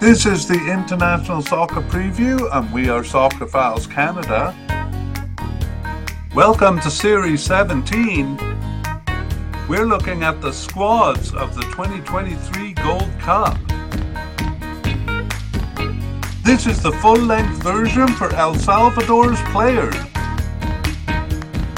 This is the International Soccer Preview, and we are Soccerphiles Canada. Welcome to Series 17. We're looking at the squads of the 2023 Gold Cup. This is the full length version for El Salvador's players.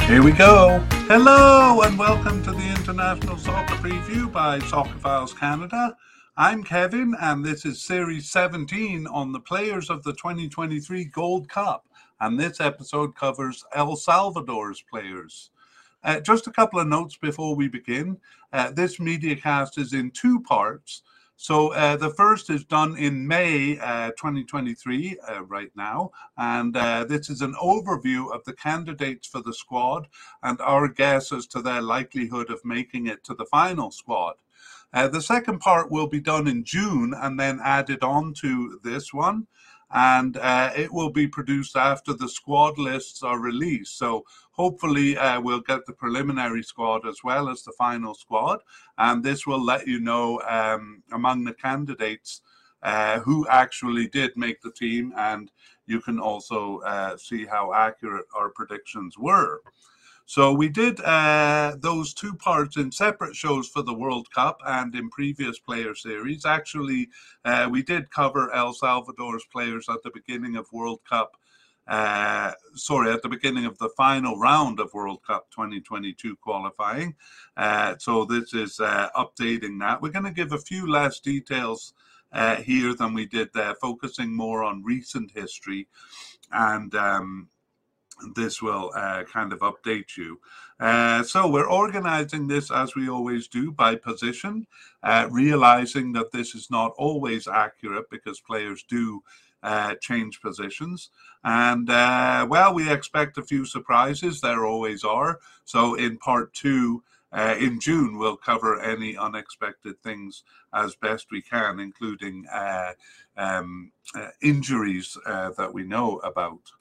Here we go. Hello, and welcome to the International Soccer Preview by Soccerphiles Canada. I'm Kevin, and this is Series 17 on the players of the 2023 Gold Cup. And this episode covers El Salvador's players. Uh, just a couple of notes before we begin. Uh, this media cast is in two parts. So uh, the first is done in May uh, 2023, uh, right now, and uh, this is an overview of the candidates for the squad and our guess as to their likelihood of making it to the final squad. Uh, the second part will be done in June and then added on to this one. And uh, it will be produced after the squad lists are released. So hopefully, uh, we'll get the preliminary squad as well as the final squad. And this will let you know um, among the candidates uh, who actually did make the team. And you can also uh, see how accurate our predictions were. So we did uh, those two parts in separate shows for the World Cup and in previous player series. Actually, uh, we did cover El Salvador's players at the beginning of World Cup. Uh, sorry, at the beginning of the final round of World Cup 2022 qualifying. Uh, so this is uh, updating that. We're going to give a few less details uh, here than we did there, focusing more on recent history and um, this will uh, kind of update you. Uh, so we're organizing this as we always do by position, uh, realizing that this is not always accurate because players do uh, change positions. And uh, well, we expect a few surprises. There always are. So in part two, uh, in June, we'll cover any unexpected things as best we can, including um, injuries that we know about.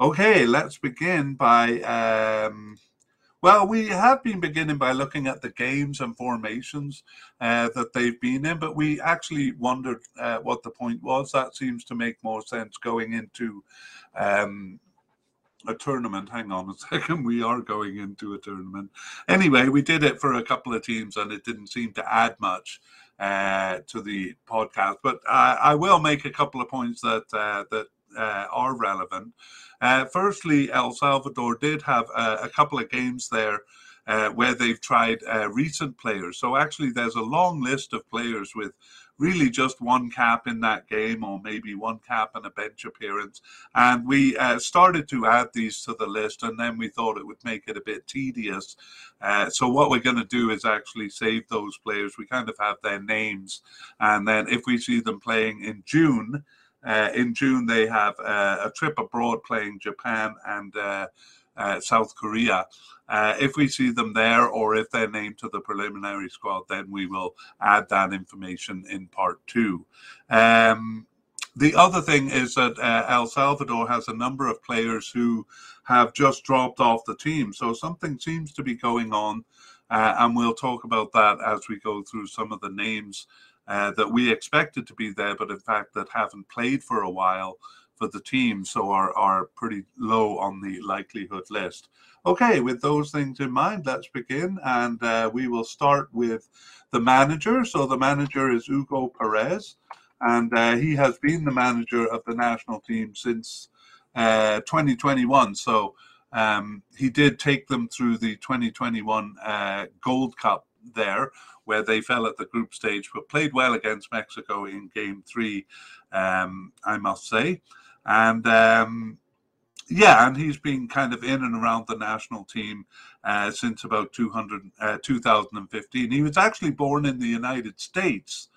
Okay, let's begin by. Um, well, we have been beginning by looking at the games and formations uh, that they've been in, but we actually wondered uh, what the point was. That seems to make more sense going into um, a tournament. Hang on a second, we are going into a tournament. Anyway, we did it for a couple of teams, and it didn't seem to add much uh, to the podcast. But I, I, will make a couple of points that uh, that uh, are relevant. Uh, firstly, El Salvador did have a, a couple of games there uh, where they've tried uh, recent players. So actually, there's a long list of players with really just one cap in that game, or maybe one cap and a bench appearance. And we uh, started to add these to the list, and then we thought it would make it a bit tedious. Uh, so what we're going to do is actually save those players. We kind of have their names, and then if we see them playing in June. Uh, in June, they have uh, a trip abroad playing Japan and uh, uh South Korea. Uh, if we see them there or if they're named to the preliminary squad, then we will add that information in part two. Um, the other thing is that uh, El Salvador has a number of players who have just dropped off the team. So something seems to be going on. and we'll talk about that as we go through some of the names uh, that we expected to be there, but in fact that haven't played for a while for the team, so are are pretty low on the likelihood list. Okay, with those things in mind, let's begin, and uh, we will start with the manager. So the manager is Hugo Perez, and uh, he has been the manager of the national team since uh, 2021. So um, he did take them through the 2021 uh, Gold Cup there, where they fell at the group stage, but played well against Mexico in game three, um, I must say. And um, yeah, and he's been kind of in and around the national team uh, since about 200, uh, 2015. He was actually born in the United States.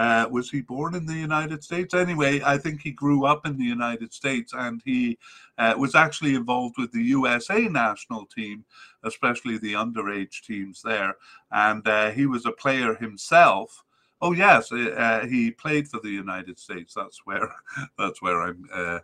Uh, was he born in the United States? Anyway, I think he grew up in the United States and he uh, was actually involved with the USA national team, especially the underage teams there. And uh, he was a player himself. Oh yes, uh, uh, he played for the United States. That's where that's where I'm uh,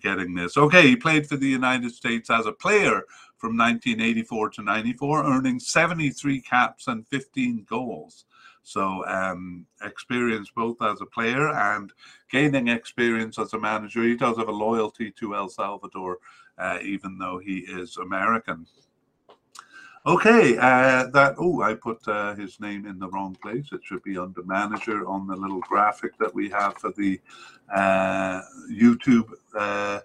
getting this. Okay, he played for the United States as a player from 1984 to 94, earning 73 caps and 15 goals. So um, experience both as a player and gaining experience as a manager. He does have a loyalty to El Salvador, uh, even though he is American. Okay, uh, that, oh, I put uh, his name in the wrong place. It should be under manager on the little graphic that we have for the uh, YouTube uh,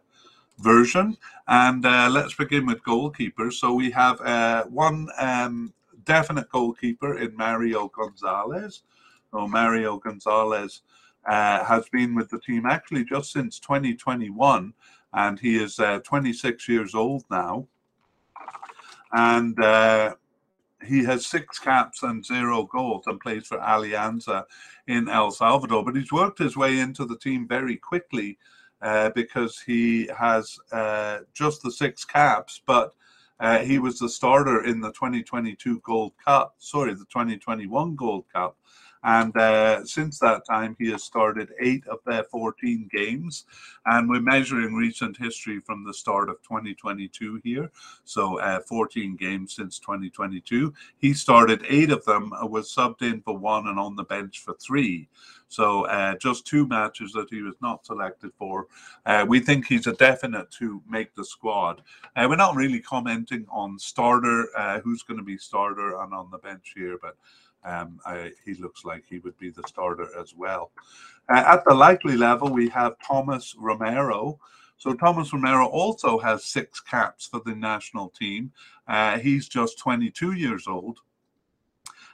version. And uh, let's begin with goalkeepers. So we have uh, one um, definite goalkeeper in Mario Gonzalez. So Mario Gonzalez uh, has been with the team actually just since 2021, and he is uh, 26 years old now. And uh, he has six caps and zero goals and plays for Alianza in El Salvador. But he's worked his way into the team very quickly uh, because he has uh, just the six caps, but uh, he was the starter in the 2022 Gold Cup, sorry, the 2021 Gold Cup. And uh, since that time, he has started eight of their 14 games. And we're measuring recent history from the start of 2022 here. So uh, 14 games since 2022. He started eight of them, uh, was subbed in for one and on the bench for three. So uh, just two matches that he was not selected for. Uh, we think he's a definite to make the squad. Uh, we're not really commenting on starter, uh, who's going to be starter and on the bench here, but um, I, he looks like he would be the starter as well. Uh, at the likely level, we have Thomas Romero. So Thomas Romero also has six caps for the national team. Uh, he's just 22 years old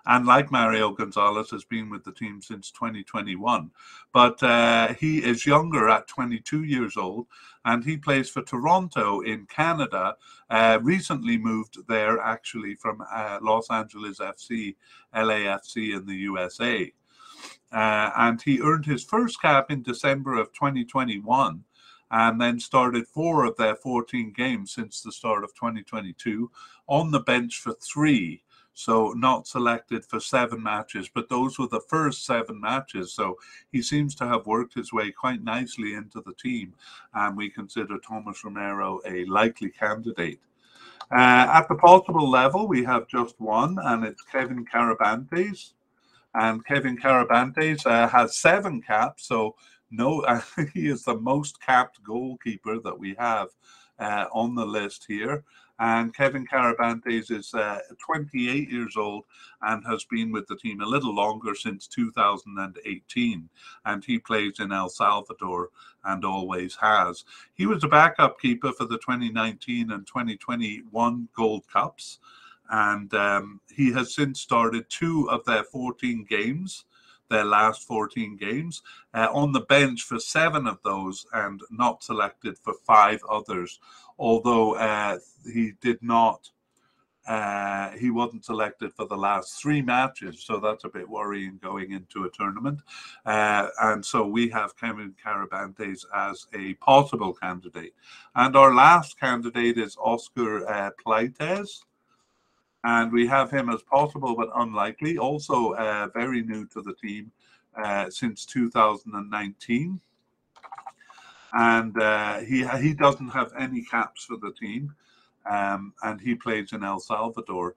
and like Mario Gonzalez has been with the team since 2021. But uh, he is younger at 22 years old, and he plays for Toronto in Canada. Uh, recently moved there actually from uh, Los Angeles FC, LAFC in the USA. Uh, and he earned his first cap in December of 2021 and then started four of their 14 games since the start of 2022 on the bench for three so not selected for seven matches, but those were the first seven matches. So he seems to have worked his way quite nicely into the team, and we consider Thomas Romero a likely candidate. Uh, at the possible level, we have just one, and it's Kevin Carabantes. And Kevin Carabantes uh, has seven caps, so no, uh, he is the most capped goalkeeper that we have uh, on the list here. And Kevin Carabantes is uh, 28 years old and has been with the team a little longer since 2018. And he plays in El Salvador and always has. He was a backup keeper for the 2019 and 2021 Gold Cups. And um, he has since started two of their 14 games their last 14 games, uh, on the bench for seven of those and not selected for five others, although uh, he did not. Uh, he wasn't selected for the last three matches, so that's a bit worrying going into a tournament. Uh, and so we have Kevin Carabantes as a possible candidate. And our last candidate is Oscar uh, Pleitez and we have him as possible but unlikely. Also, uh, very new to the team uh, since 2019, and uh, he he doesn't have any caps for the team, um, and he plays in El Salvador.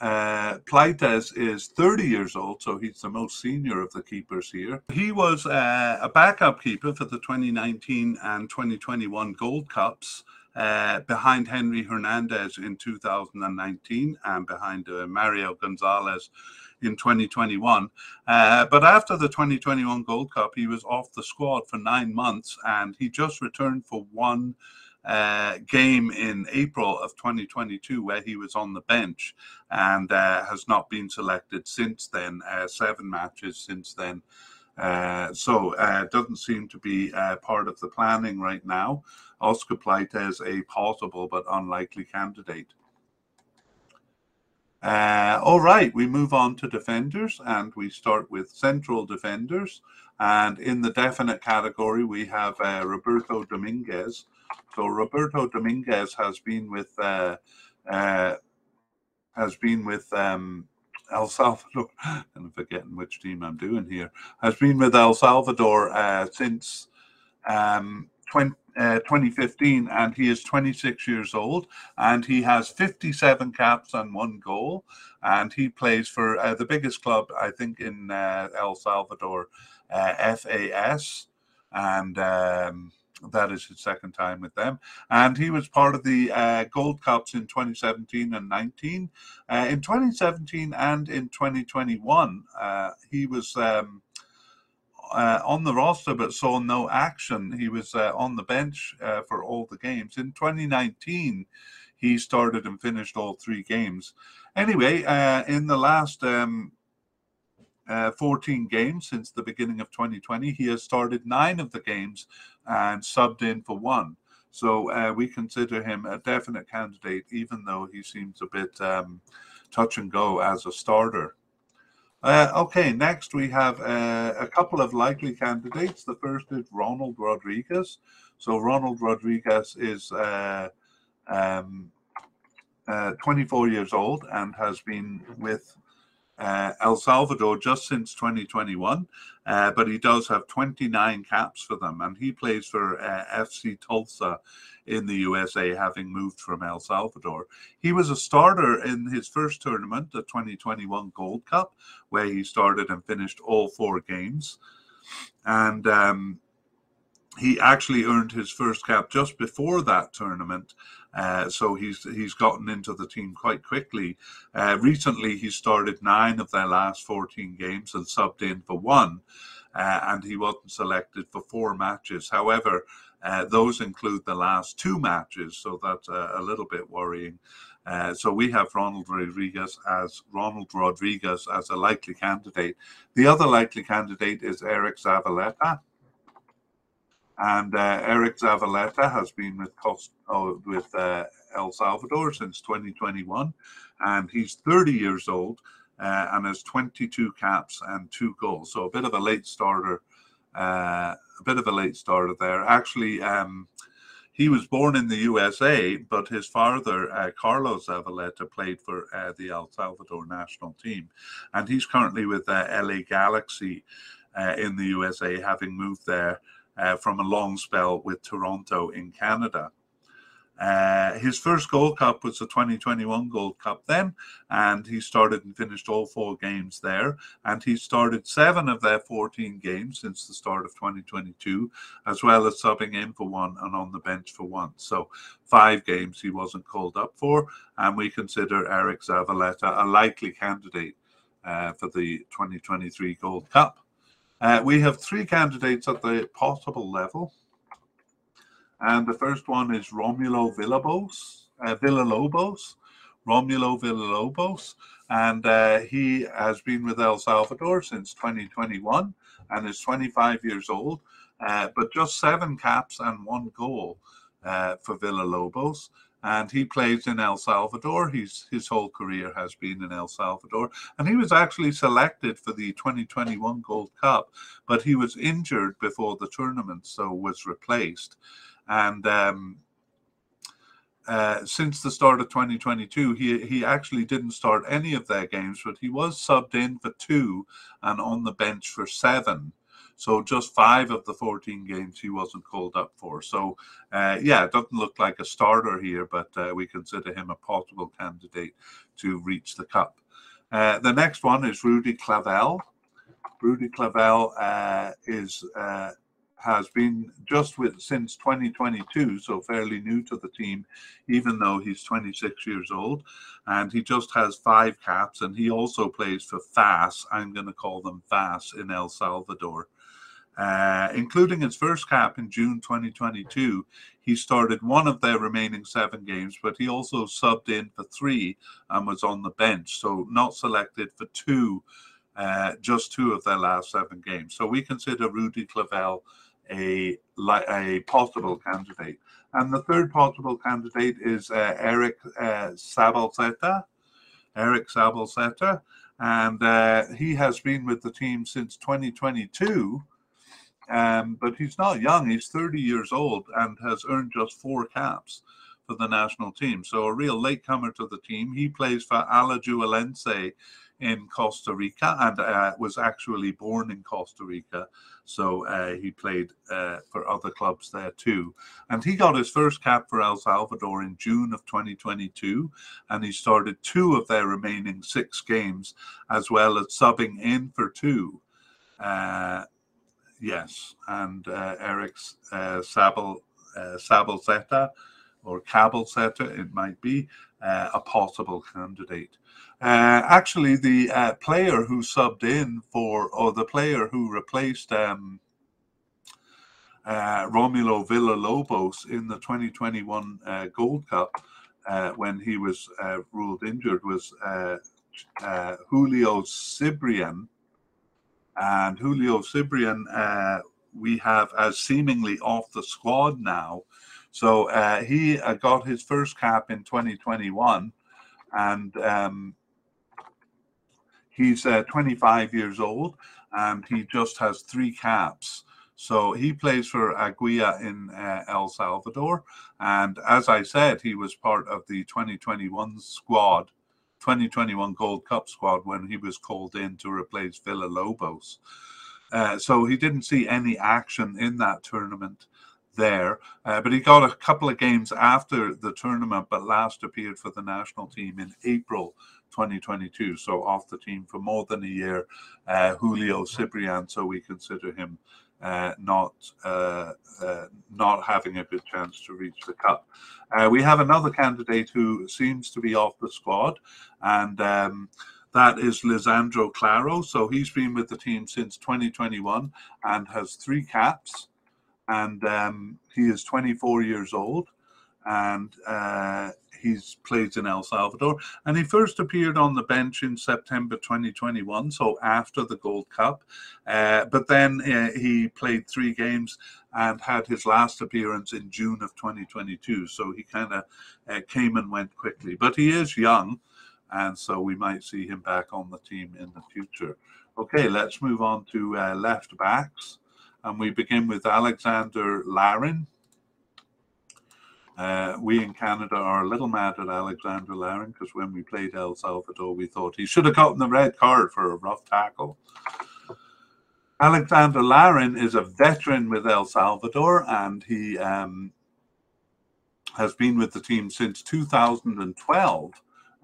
Uh, Pleitez is 30 years old, so he's the most senior of the keepers here. He was uh, a backup keeper for the 2019 and 2021 Gold Cups uh, behind Henry Hernandez in 2019 and behind uh, Mario Gonzalez in 2021. Uh, but after the 2021 Gold Cup, he was off the squad for nine months and he just returned for one uh, game in April of 2022 where he was on the bench and uh, has not been selected since then, uh, seven matches since then. Uh, so uh, doesn't seem to be uh, part of the planning right now. Oscar Pleitez a possible but unlikely candidate. Uh, all right, we move on to defenders and we start with central defenders. And in the definite category, we have uh, Roberto Dominguez. So Roberto Dominguez has been with uh, uh has been with um, El Salvador. I'm forgetting which team I'm doing here. Has been with El Salvador uh, since um, 20, uh, 2015, and he is 26 years old, and he has 57 caps and one goal, and he plays for uh, the biggest club, I think, in uh, El Salvador, uh, FAS, and um, that is his second time with them. And he was part of the uh, Gold Cups in 2017 and 19. Uh, in 2017 and in 2021, he was. Um, uh, on the roster but saw no action. He was uh, on the bench uh, for all the games. In 2019, he started and finished all three games. Anyway, uh, in the last um, uh, 14 games since the beginning of 2020, he has started nine of the games and subbed in for one. So uh, we consider him a definite candidate, even though he seems a bit um, touch and go as a starter. Uh, okay, next we have uh, a couple of likely candidates. The first is Ronald Rodriguez. So Ronald Rodriguez is uh, um, uh, 24 years old and has been with uh, El Salvador just since 2021, uh, but he does have 29 caps for them, and he plays for uh, FC Tulsa in the USA, having moved from El Salvador. He was a starter in his first tournament, the 2021 Gold Cup, where he started and finished all four games. And um, he actually earned his first cap just before that tournament. Uh, so he's he's gotten into the team quite quickly. Uh, recently, he started nine of their last 14 games and subbed in for one, uh, and he wasn't selected for four matches. However, uh, those include the last two matches, so that's a, a little bit worrying. Uh, so we have Ronald Rodriguez as Ronald Rodriguez as a likely candidate. The other likely candidate is Eric Zavaleta. And uh, Eric Zavaleta has been with Cost, oh, with uh, El Salvador since 2021, and he's 30 years old uh, and has 22 caps and two goals. So a bit of a late starter, uh, a bit of a late starter there. Actually, um, he was born in the USA, but his father, uh, Carlos Zavaleta, played for uh, the El Salvador national team, and he's currently with LA Galaxy in the USA, having moved there uh, from a long spell with Toronto in Canada. Uh, his first Gold Cup was the 2021 Gold Cup then, and he started and finished all four games there. And he started seven of their 14 games since the start of 2022, as well as subbing in for one and on the bench for one. So five games he wasn't called up for, and we consider Eric Zavaleta a likely candidate uh, for the 2023 Gold Cup. Uh, we have three candidates at the possible level. And the first one is Romulo Villalobos, uh, Villalobos, Romulo Villalobos. And uh, he has been with El Salvador since 2021 and is 25 years old, uh, but just seven caps and one goal uh, for Villalobos and he plays in El Salvador. He's his whole career has been in El Salvador, and he was actually selected for the 2021 Gold Cup, but he was injured before the tournament, so was replaced. And um, uh, since the start of 2022, he he actually didn't start any of their games, but he was subbed in for two and on the bench for seven. So just five of the 14 games he wasn't called up for. So uh, yeah, it doesn't look like a starter here, but uh, we consider him a possible candidate to reach the cup. Uh, the next one is Rudy Clavel. Rudy Clavel uh, is uh, has been just with since 2022, so fairly new to the team, even though he's 26 years old, and he just has five caps, and he also plays for FAS. I'm going to call them FAS in El Salvador. Uh, including his first cap in June 2022. He started one of their remaining seven games, but he also subbed in for three and was on the bench, so not selected for two, uh, just two of their last seven games. So we consider Rudy Clavel a a possible candidate. And the third possible candidate is uh, Eric uh. Eric Sabalseta. And uh, he has been with the team since 2022 um, but he's not young. He's 30 years old and has earned just four caps for the national team. So a real latecomer to the team. He plays for Alajuelense in Costa Rica and uh, was actually born in Costa Rica. So uh, he played uh, for other clubs there too. And he got his first cap for El Salvador in June of 2022. And he started two of their remaining six games, as well as subbing in for two. Uh, yes. And uh, Eric uh, Sabel, uh, Sabelzeta or Cabelzeta, it might be, a possible candidate. Uh, actually, the uh, player who subbed in for, or the player who replaced um, uh, Romulo Villalobos in the 2021 uh, Gold Cup uh, when he was uh, ruled injured was Julio Sibrián. And Julio Sibrián, we have as seemingly off the squad now. So he got his first cap in 2021 and um, He's uh, 25 years old and he just has three caps. So he plays for Aguila in uh, El Salvador. And as I said, he was part of the 2021 squad, 2021 Gold Cup squad when he was called in to replace Villalobos. Uh, so he didn't see any action in that tournament there. Uh, but he got a couple of games after the tournament, but last appeared for the national team in April 2022. So off the team for more than a year. Uh, Julio Sibrián, so we consider him uh, not uh, uh not having a good chance to reach the cup. Uh, we have another candidate who seems to be off the squad, and um, that is Lisandro Claro. So he's been with the team since 2021 and has three caps and um, he is 24 years old and uh, he's played in El Salvador. And he first appeared on the bench in September 2021, so after the Gold Cup. Uh, but then uh, he played three games and had his last appearance in June of 2022. So he kind of uh, came and went quickly. But he is young, and so we might see him back on the team in the future. Okay, let's move on to uh, left backs and we begin with Alexander Larin. Uh, we in Canada are a little mad at Alexander Larin because when we played El Salvador, we thought he should have gotten the red card for a rough tackle. Alexander Larin is a veteran with El Salvador and he um, has been with the team since 2012.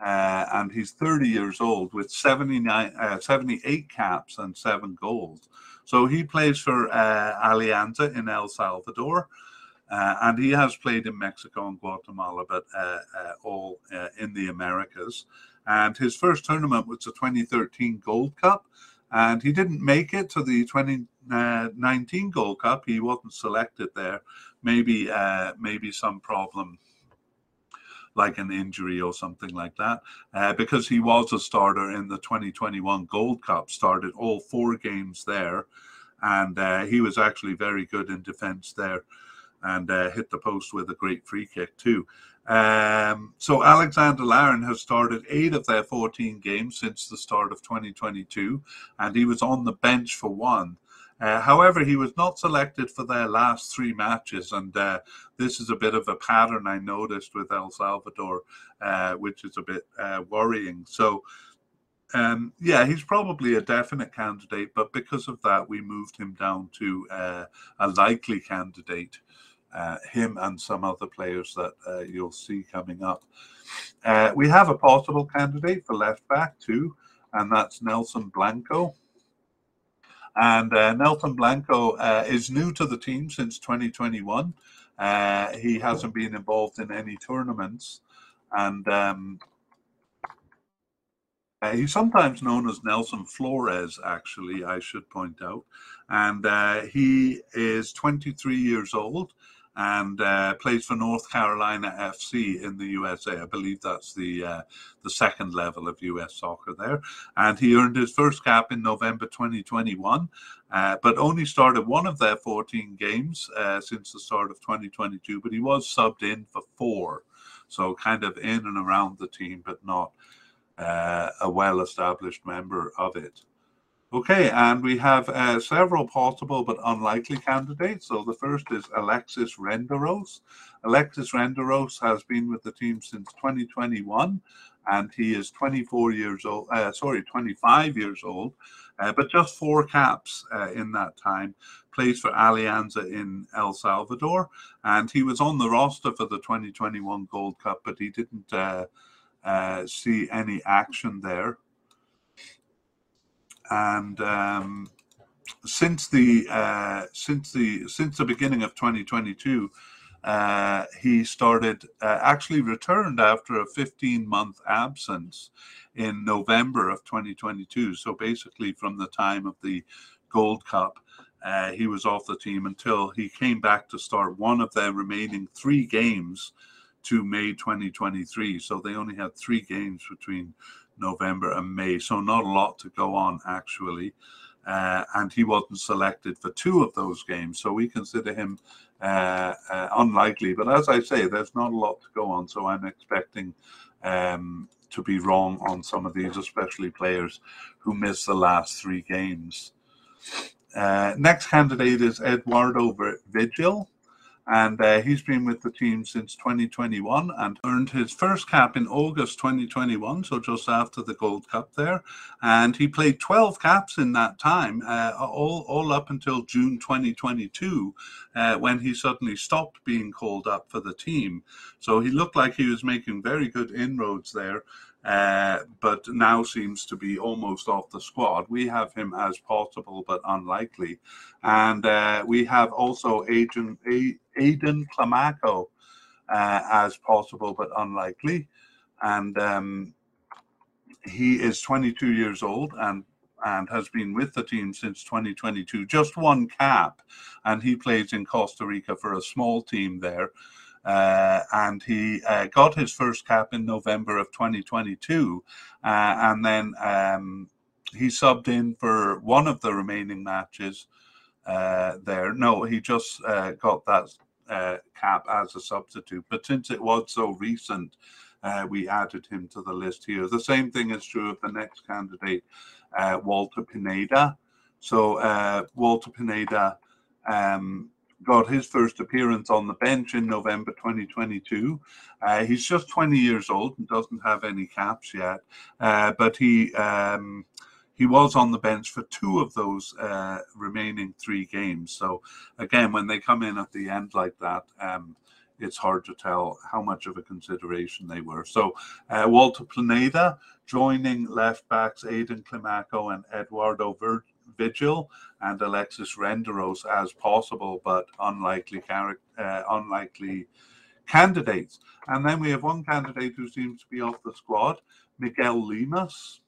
Uh, and he's 30 years old with 79, uh, 78 caps and seven goals. So he plays for uh, Alianza in El Salvador. Uh, and he has played in Mexico and Guatemala, but uh, uh, all uh, in the Americas. And his first tournament was the 2013 Gold Cup, and he didn't make it to the 2019 Gold Cup. He wasn't selected there. Maybe, uh, maybe some problem like an injury or something like that, uh, because he was a starter in the 2021 Gold Cup, started all four games there, and uh, he was actually very good in defence there and uh, hit the post with a great free kick too. Um, so Alexander Larin has started eight of their 14 games since the start of 2022, and he was on the bench for one. Uh, however, he was not selected for their last three matches, and uh, this is a bit of a pattern I noticed with El Salvador, uh, which is a bit uh, worrying. So, um, yeah, he's probably a definite candidate, but because of that, we moved him down to uh, a likely candidate. Uh, him and some other players that you'll see coming up. we have a possible candidate for left back too, and that's Nelson Blanco. And uh, Nelson Blanco uh, is new to the team since 2021. Uh, he hasn't been involved in any tournaments. And um, uh, he's sometimes known as Nelson Flores, actually, I should point out. And uh, he is 23 years old and uh, plays for North Carolina FC in the USA. I believe that's the uh, the second level of US soccer there. And he earned his first cap in November 2021, uh, but only started one of their 14 games uh, since the start of 2022. But he was subbed in for four, so kind of in and around the team, but not uh, a well-established member of it. Okay, and we have uh, several possible but unlikely candidates. So the first is Alexis Renderos. Alexis Renderos has been with the team since 2021, and he is 24 years old. Uh, sorry, 25 years old, uh, but just four caps uh, in that time. Plays for Alianza in El Salvador, and he was on the roster for the 2021 Gold Cup, but he didn't uh, uh, see any action there and um, since the uh, since the since the beginning of 2022, uh, he started uh, actually returned after a 15 month absence in November of 2022. So basically, from the time of the Gold Cup, uh, he was off the team until he came back to start one of the remaining three games to May 2023. So they only had three games between November and May. So not a lot to go on actually. Uh, and he wasn't selected for two of those games. So we consider him uh, uh, unlikely. But as I say, there's not a lot to go on. So I'm expecting um, to be wrong on some of these, especially players who missed the last three games. Uh, next candidate is Eduardo Vigil and uh, he's been with the team since 2021 and earned his first cap in August 2021, so just after the Gold Cup there. And he played 12 caps in that time, uh, all, all up until June 2022, uh, when he suddenly stopped being called up for the team. So he looked like he was making very good inroads there. Uh, but now seems to be almost off the squad. We have him as possible but unlikely. And uh, we have also Agent, Aiden Climaco uh, as possible but unlikely. And um, he is 22 years old and and has been with the team since 2022. Just one cap, and he plays in Costa Rica for a small team there. Uh, and he uh, got his first cap in November of 2022, uh, and then um, he subbed in for one of the remaining matches uh, there. No, he just uh, got that uh, cap as a substitute, but since it was so recent, we added him to the list here. The same thing is true of the next candidate, Walter Pineda. So Walter Pineda. Um, got his first appearance on the bench in November 2022. Uh, he's just 20 years old and doesn't have any caps yet, uh, but he um, he was on the bench for two of those uh, remaining three games. So again, when they come in at the end like that. Um, it's hard to tell how much of a consideration they were. So, uh, Walter Pineda joining left backs Aiden Climaco and Eduardo Ver- Vigil and Alexis Renderos as possible but unlikely character, uh, unlikely candidates. And then we have one candidate who seems to be off the squad, Miguel Lemus.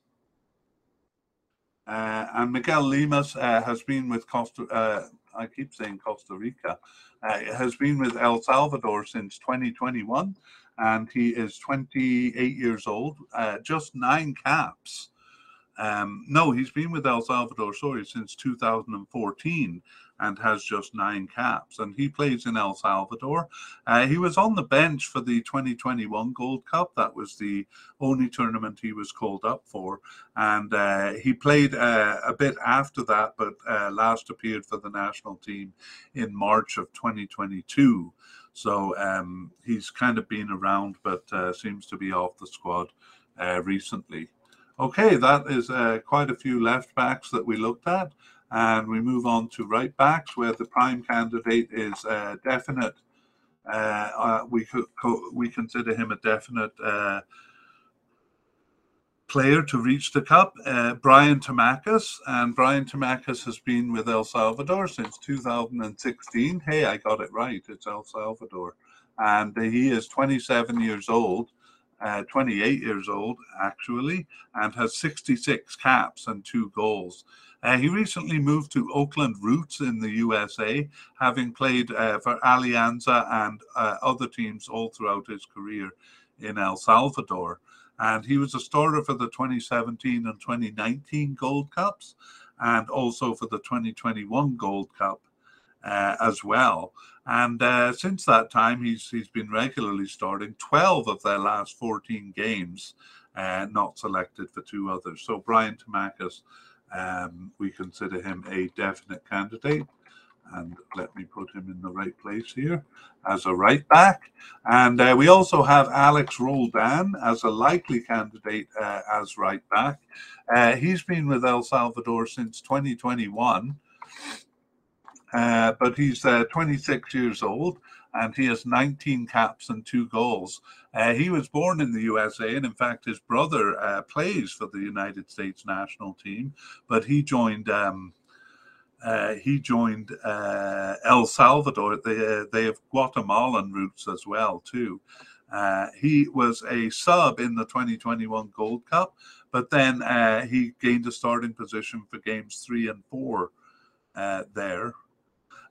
Uh, and Miguel Lemus uh, has been with Costa. Uh, I keep saying Costa Rica. Uh, has been with El Salvador since 2021, and he is 28 years old. Uh, just nine caps um, no, he's been with El Salvador, sorry, since 2014 and has just nine caps. And he plays in El Salvador. Uh, he was on the bench for the 2021 Gold Cup. That was the only tournament he was called up for. And uh, he played uh, a bit after that, but uh, last appeared for the national team in March of 2022. So um, he's kind of been around, but uh, seems to be off the squad uh, recently. Okay, that is uh, quite a few left backs that we looked at. And we move on to right backs, where the prime candidate is uh, definite. Uh, uh we we consider him a definite uh, player to reach the cup. Uh, Brian Tamacas, and Brian Tamacas has been with El Salvador since 2016. Hey, I got it right. It's El Salvador, and he is 27 years old uh, 28 years old actually, and has 66 caps and two goals. Uh, he recently moved to Oakland Roots in the USA, having played uh, for Alianza and uh, other teams all throughout his career in El Salvador. And he was a starter for the 2017 and 2019 Gold Cups and also for the 2021 Gold Cup uh, as well. And uh, since that time, he's he's been regularly starting 12 of their last 14 games, uh, not selected for two others. So Brian Tamacas um, we consider him a definite candidate. And let me put him in the right place here as a right back. And uh, we also have Alex Roldan as a likely candidate uh, as right back. Uh, he's been with El Salvador since 2021, uh, but he's uh, 26 years old and he has 19 caps and two goals. Uh, he was born in the USA, and in fact, his brother uh, plays for the United States national team. But he joined um, uh, he joined uh, El Salvador. They they have Guatemalan roots as well too. He was a sub in the 2021 Gold Cup, but then he gained a starting position for games three and four there,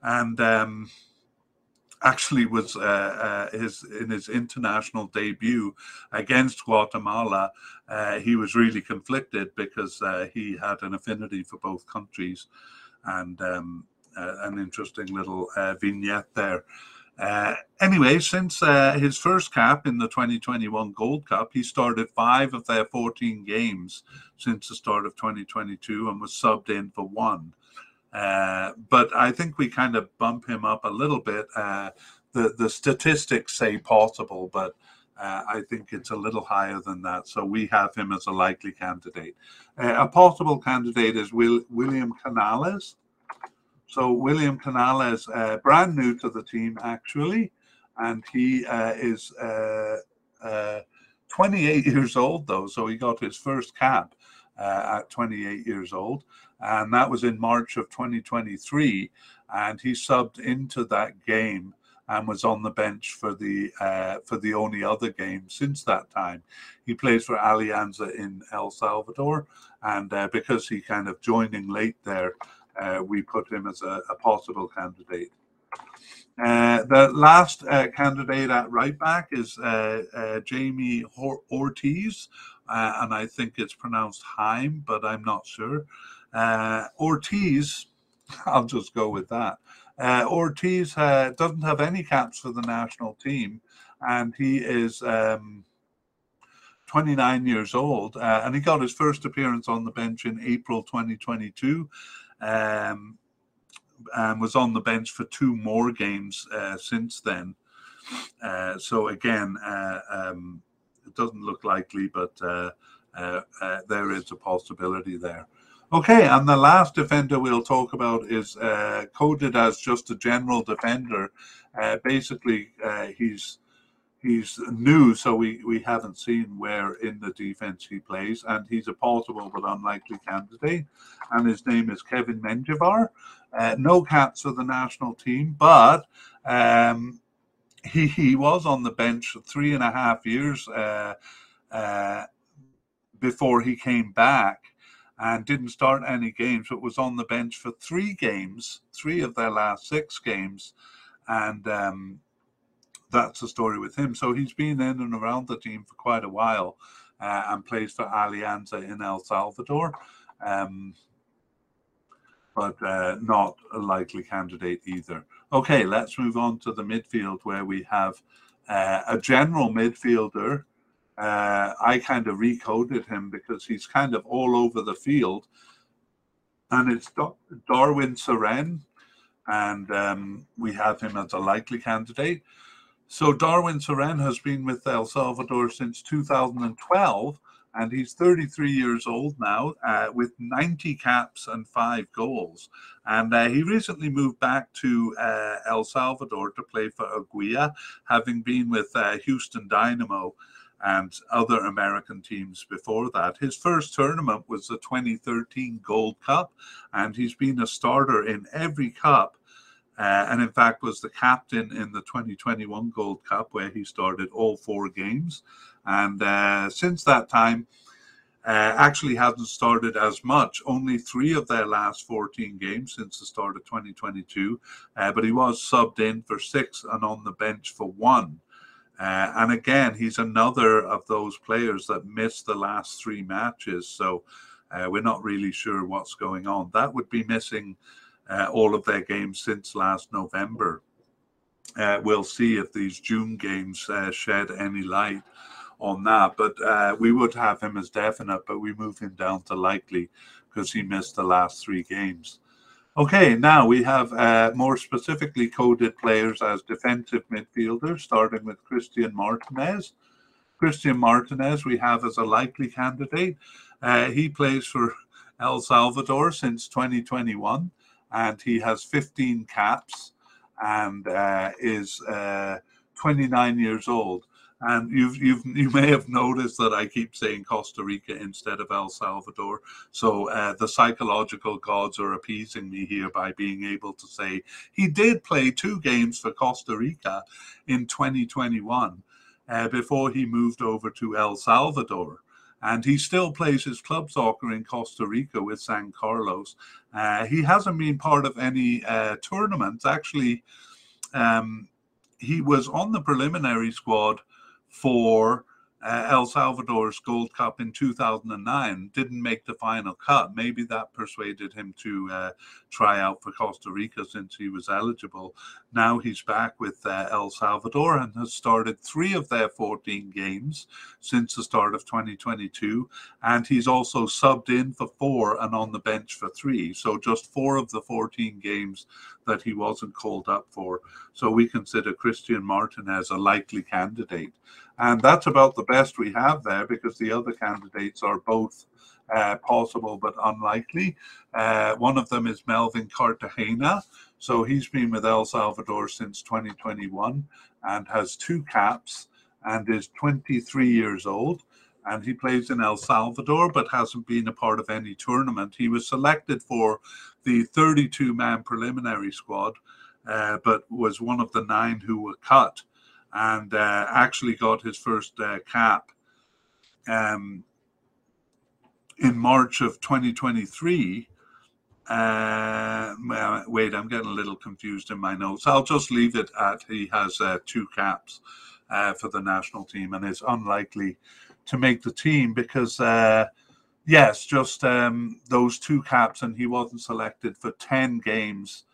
and. Um, actually was uh, uh, his in his international debut against Guatemala. Uh, he was really conflicted because uh, he had an affinity for both countries, and um, uh, an interesting little uh, vignette there. anyway, since his first cap in the 2021 Gold Cup, he started five of their 14 games since the start of 2022 and was subbed in for one. Uh, but I think we kind of bump him up a little bit. Uh, the the statistics say possible, but uh, I think it's a little higher than that. So we have him as a likely candidate. Uh, a possible candidate is Will, William Canales. So William Canales, uh, brand new to the team actually, and he is 28 years old though. So he got his first cap at 28 years old and that was in March of 2023. And he subbed into that game and was on the bench for the uh, for the only other game since that time. He plays for Alianza in El Salvador, and uh, because he kind of joining late there, uh, we put him as a, a possible candidate. Uh, the last uh, candidate at right back is uh, Jamie Ortiz, and I think it's pronounced Heim, but I'm not sure. Uh, Ortiz, I'll just go with that. Uh, Ortiz uh, doesn't have any caps for the national team, and he is um, 29 years old. Uh, and he got his first appearance on the bench in April 2022. Um, and was on the bench for two more games uh, since then. Uh, so again, uh, um, it doesn't look likely, but there is a possibility there. Okay, and the last defender we'll talk about is uh, coded as just a general defender. Uh, basically, uh, he's he's new, so we, we haven't seen where in the defense he plays, and he's a possible but unlikely candidate. And his name is Kevin Menjivar. Uh, no caps for the national team, but um, he he was on the bench three and a half years uh, uh, before he came back and didn't start any games, but was on the bench for three games, three of their last six games. And um, that's the story with him. So he's been in and around the team for quite a while uh, and plays for Alianza in El Salvador. Um, but uh, not a likely candidate either. Okay, let's move on to the midfield where we have uh, a general midfielder uh, I kind of recoded him because he's kind of all over the field. And it's Darwin Cerén, and um, we have him as a likely candidate. So Darwin Cerén has been with El Salvador since 2012, and he's 33 years old now uh, with 90 caps and five goals. And uh, he recently moved back to uh, El Salvador to play for Aguila, having been with uh, Houston Dynamo and other American teams before that. His first tournament was the 2013 Gold Cup, and he's been a starter in every cup. Uh, and in fact, was the captain in the 2021 Gold Cup, where he started all four games. And uh, since that time, uh, actually hasn't started as much. Only three of their last 14 games since the start of 2022. Uh, but he was subbed in for six and on the bench for one. Uh, and again, he's another of those players that missed the last three matches. So uh, we're not really sure what's going on. That would be missing uh, all of their games since last November. Uh, we'll see if these June games uh, shed any light on that. But uh, we would have him as definite, but we move him down to likely because he missed the last three games. Okay, now we have uh, more specifically coded players as defensive midfielders, starting with Christian Martinez. Christian Martinez, we have as a likely candidate. Uh, he plays for El Salvador since 2021, and he has 15 caps and uh, is uh, 29 years old. And you've you've you may have noticed that I keep saying Costa Rica instead of El Salvador. So uh, the psychological gods are appeasing me here by being able to say he did play two games for Costa Rica in 2021 uh, before he moved over to El Salvador. And he still plays his club soccer in Costa Rica with San Carlos. Uh, he hasn't been part of any uh, tournaments. Actually, um, he was on the preliminary squad for uh, El Salvador's Gold Cup in 2009 didn't make the final cut. Maybe that persuaded him to uh, try out for Costa Rica since he was eligible. Now he's back with uh, El Salvador and has started three of their 14 games since the start of 2022. And he's also subbed in for four and on the bench for three. So just four of the 14 games that he wasn't called up for. So we consider Christian Martinez a likely candidate. And that's about the best we have there because the other candidates are both uh, possible but unlikely. Uh, one of them is Melvin Cartagena. So he's been with El Salvador since 2021 and has two caps and is 23 years old. And he plays in El Salvador but hasn't been a part of any tournament. He was selected for the 32 man preliminary squad, uh, but was one of the nine who were cut and uh, actually got his first uh, cap um, in March of 2023. Uh, wait, I'm getting a little confused in my notes. I'll just leave it at he has uh, two caps uh, for the national team and is unlikely to make the team because, uh, yes, just um, those two caps, and he wasn't selected for 10 games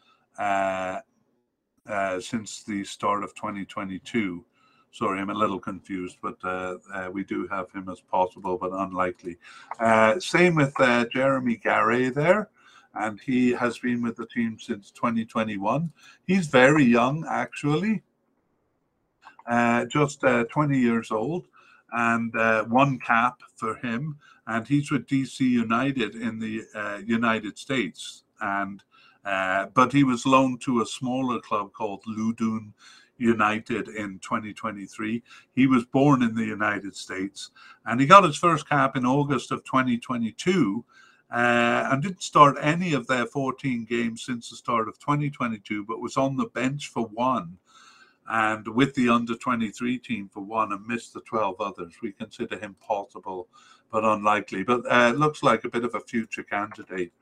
uh, since the start of 2022. Sorry, I'm a little confused, but uh, uh, we do have him as possible, but unlikely. Uh, same with uh, Jeremy Garay there, and he has been with the team since 2021. He's very young, actually, just 20 years old, and one cap for him. And he's with DC United in the United States. And uh, but he was loaned to a smaller club called Loudoun United in 2023. He was born in the United States and he got his first cap in August of 2022 uh, and didn't start any of their 14 games since the start of 2022, but was on the bench for one and with the under 23 team for one and missed the 12 others. We consider him possible but unlikely, but uh, looks like a bit of a future candidate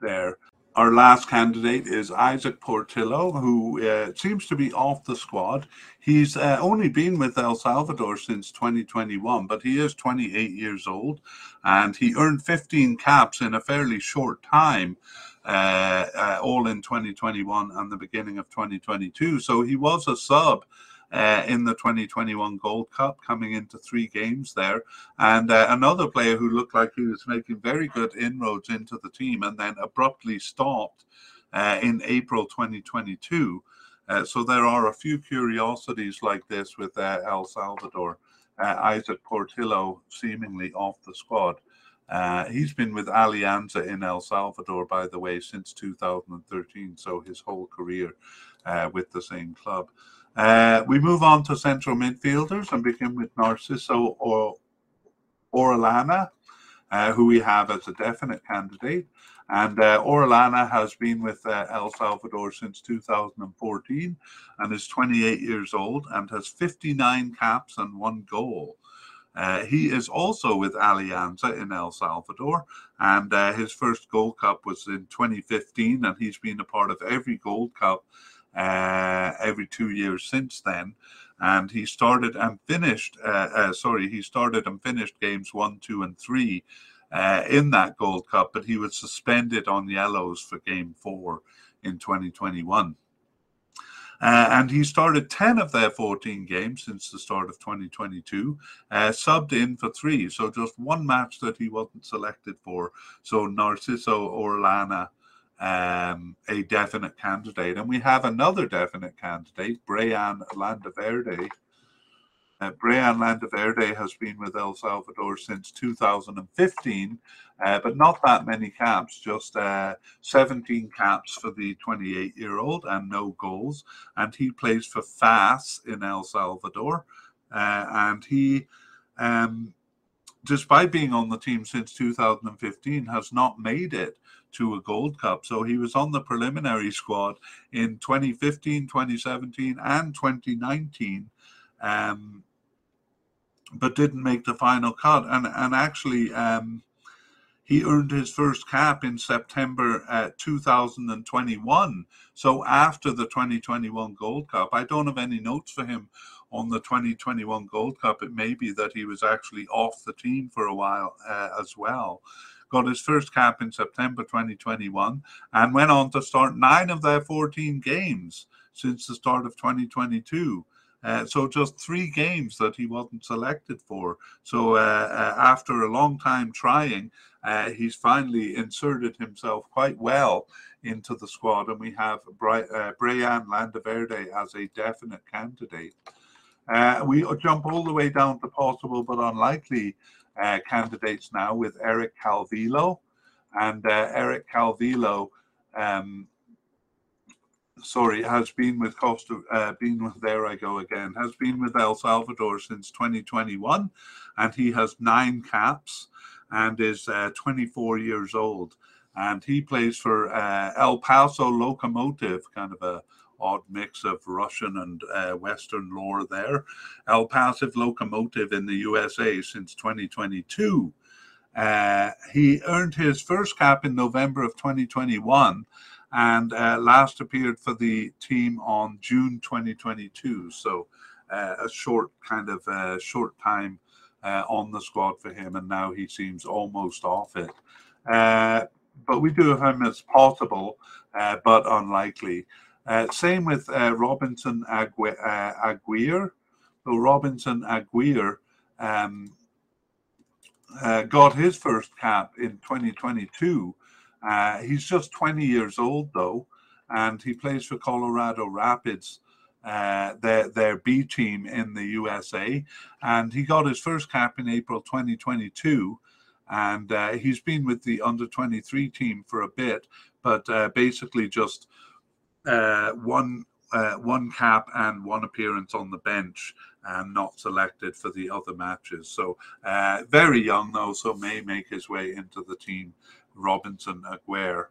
there our last candidate is Isaac Portillo, who uh, seems to be off the squad. He's uh, only been with El Salvador since 2021, but he is 28 years old and he earned 15 caps in a fairly short time, uh, uh all in 2021 and the beginning of 2022. So he was a sub uh, in the 2021 Gold Cup, coming into three games there. And uh, another player who looked like he was making very good inroads into the team and then abruptly stopped uh, in April 2022. Uh, so there are a few curiosities like this with uh, El Salvador. Uh, Isaac Portillo seemingly off the squad. Uh, he's been with Alianza in El Salvador, by the way, since 2013, so his whole career uh, with the same club. Uh, we move on to central midfielders and begin with Narciso or Orellana, uh, who we have as a definite candidate. And uh, has been with uh, El Salvador since 2014 and is 28 years old and has 59 caps and one goal. Uh, he is also with Alianza in El Salvador, and uh, his first Gold Cup was in 2015, and he's been a part of every Gold Cup uh, every two years since then. And he started and finished, uh, uh, sorry, he started and finished games one, two, and three uh, in that Gold Cup, but he was suspended on yellows for game four in 2021. Uh, and he started 10 of their 14 games since the start of 2022, uh, subbed in for three. So just one match that he wasn't selected for. So Narciso Orellana, um, a definite candidate. And we have another definite candidate, Brian Landaverde, uh, Brian Landaverde has been with El Salvador since 2015, uh, but not that many caps, just uh, 17 caps for the 28 year old and no goals. And he plays for FAS in El Salvador. Uh, and he, um, despite being on the team since 2015, has not made it to a Gold Cup. So he was on the preliminary squad in 2015, 2017, and 2019. Um, but didn't make the final cut. And and actually, um, he earned his first cap in September uh, 2021. So after the 2021 Gold Cup, I don't have any notes for him on the 2021 Gold Cup. It may be that he was actually off the team for a while uh, as well. Got his first cap in September 2021 and went on to start nine of their 14 games since the start of 2022. Uh, so just three games that he wasn't selected for. So uh, uh, after a long time trying, uh, he's finally inserted himself quite well into the squad, and we have Bri- uh, Brian Landaverde as a definite candidate. Uh, we jump all the way down to possible but unlikely candidates now with Eric Calvillo, and Eric Calvillo. Um, sorry, has been with Costa, uh, been with, there I go again, has been with El Salvador since 2021, and he has nine caps and is uh, 24 years old. And he plays for uh, El Paso Locomotive, kind of a odd mix of Russian and uh, Western lore there. El Paso Locomotive in the USA since 2022. Uh, he earned his first cap in November of 2021 and uh, last appeared for the team on June 2022. So uh, a short kind of uh, short time uh, on the squad for him, and now he seems almost off it. But we do have him as possible, but unlikely. Same with Robinson Agu- Aguirre. So Robinson Aguirre um, got his first cap in 2022 uh, he's just 20 years old, though, and he plays for Colorado Rapids, uh, their, their B team in the USA. And he got his first cap in April 2022. And uh, he's been with the under 23 team for a bit, but uh, basically just uh, one uh, one cap and one appearance on the bench and not selected for the other matches. So uh, very young though, so may make his way into the team Robinson Aguirre.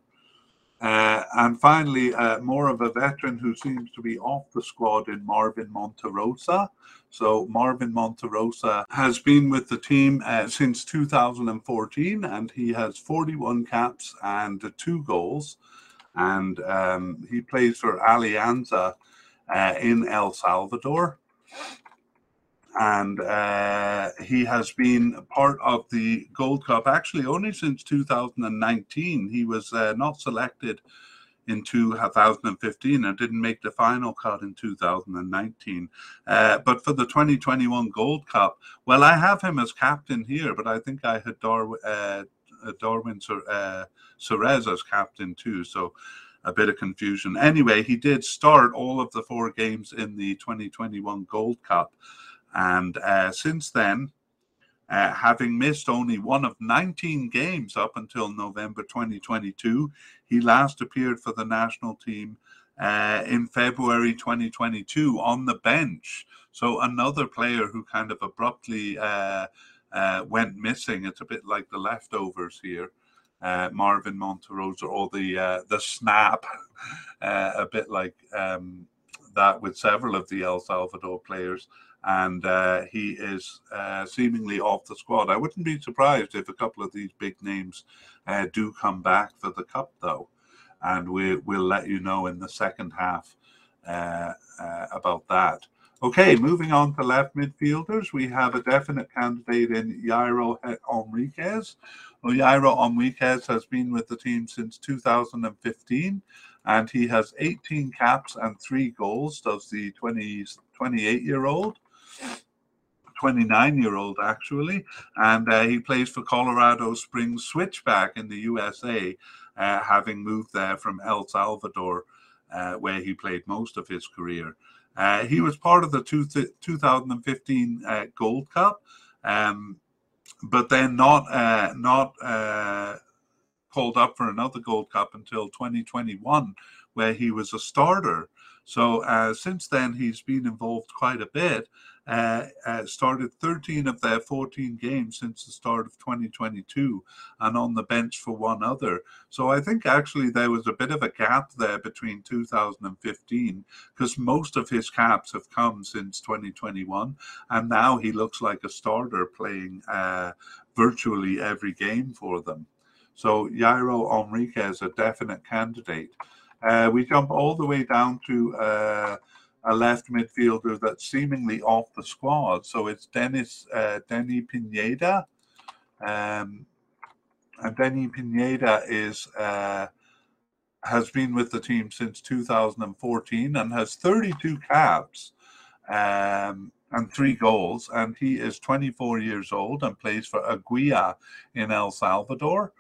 Uh, and finally, uh, more of a veteran who seems to be off the squad in Marvin Monterosa. So, Marvin Monterosa has been with the team uh, since 2014 and he has 41 caps and two goals. And um, he plays for Alianza uh, in El Salvador and uh, he has been part of the Gold Cup actually only since 2019. He was uh, not selected in 2015 and didn't make the final cut in 2019. Uh, but for the 2021 Gold Cup, well, I have him as captain here, but I think I had uh, Darwin uh, as captain too. So a bit of confusion. Anyway, he did start all of the four games in the 2021 Gold Cup. And uh, since then, uh, having missed only one of 19 games up until November 2022, he last appeared for the national team uh, in February 2022 on the bench. So another player who kind of abruptly uh, uh, went missing. It's a bit like the leftovers here. Uh, Marvin Monterosa or the the snap, a bit like um, that with several of the El Salvador players and uh, he is uh, seemingly off the squad. I wouldn't be surprised if a couple of these big names uh, do come back for the cup, though, and we, will let you know in the second half uh, uh, about that. Okay, moving on to left midfielders, we have a definite candidate in Jairo Henriquez. Jairo Henriquez has been with the team since 2015 and he has 18 caps and three goals, does the 20, 28 year old. 29 year old actually, and uh, he plays for Colorado Springs Switchback in the USA, uh, having moved there from El Salvador, uh, where he played most of his career. Uh, he was part of the two 2015 uh, Gold Cup, um, but then not uh, not called up for another Gold Cup until 2021, where he was a starter. So uh, since then, he's been involved quite a bit. Uh, uh, started 13 of their 14 games since the start of 2022 and on the bench for one other. So I think actually there was a bit of a gap there between 2015 because most of his caps have come since 2021. And now he looks like a starter playing uh, virtually every game for them. So Jairo Henriquez, a definite candidate. Uh, we jump all the way down to uh, a left midfielder that's seemingly off the squad. So it's Dennis uh, Denny Pineda. Um, and Denny Pineda is uh, has been with the team since 2014 and has 32 caps um, and three goals. And he is 24 years old and plays for Aguila in El Salvador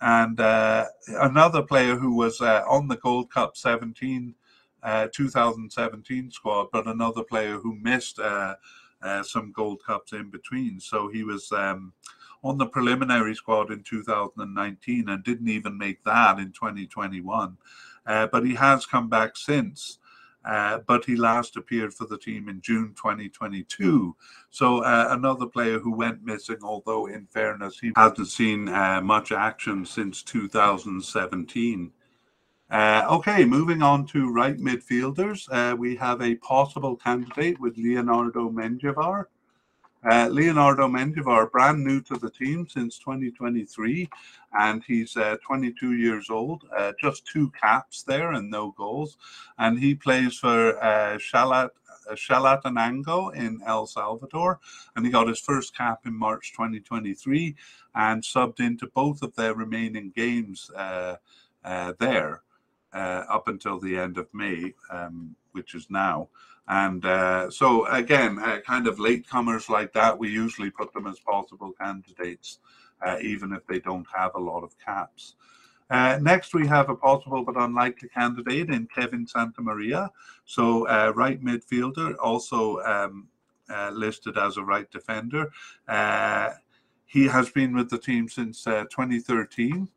and uh, another player who was uh, on the Gold Cup 17 uh, 2017 squad, but another player who missed uh, uh, some Gold Cups in between. So he was um, on the preliminary squad in 2019 and didn't even make that in 2021. Uh, but he has come back since. Uh, but he last appeared for the team in June 2022. So uh, another player who went missing, although in fairness, he hasn't seen much action since 2017. Uh, okay, moving on to right midfielders, uh, we have a possible candidate with Leonardo Menjivar. Uh, Leonardo Menjivar, brand new to the team since 2023, and he's uh, 22 years old, uh, just two caps there and no goals. And he plays for uh, Shalat, Chalatenango in El Salvador, and he got his first cap in March 2023 and subbed into both of their remaining games uh, uh, there up until the end of May, um, which is now. And uh, so, again, uh, kind of latecomers like that, we usually put them as possible candidates, uh, even if they don't have a lot of caps. Uh, next, we have a possible but unlikely candidate in Kevin Santamaria. So, uh, right midfielder, also um, uh, listed as a right defender. he has been with the team since 2013,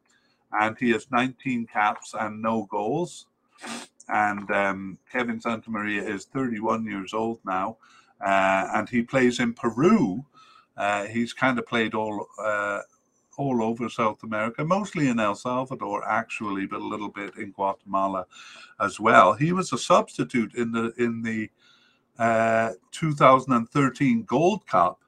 and he has 19 caps and no goals and um, Kevin Santamaria is 31 years old now, uh, and he plays in Peru. Uh, he's kind of played all uh, all over South America, mostly in El Salvador, actually, but a little bit in Guatemala as well. He was a substitute in the in the uh, 2013 Gold Cup,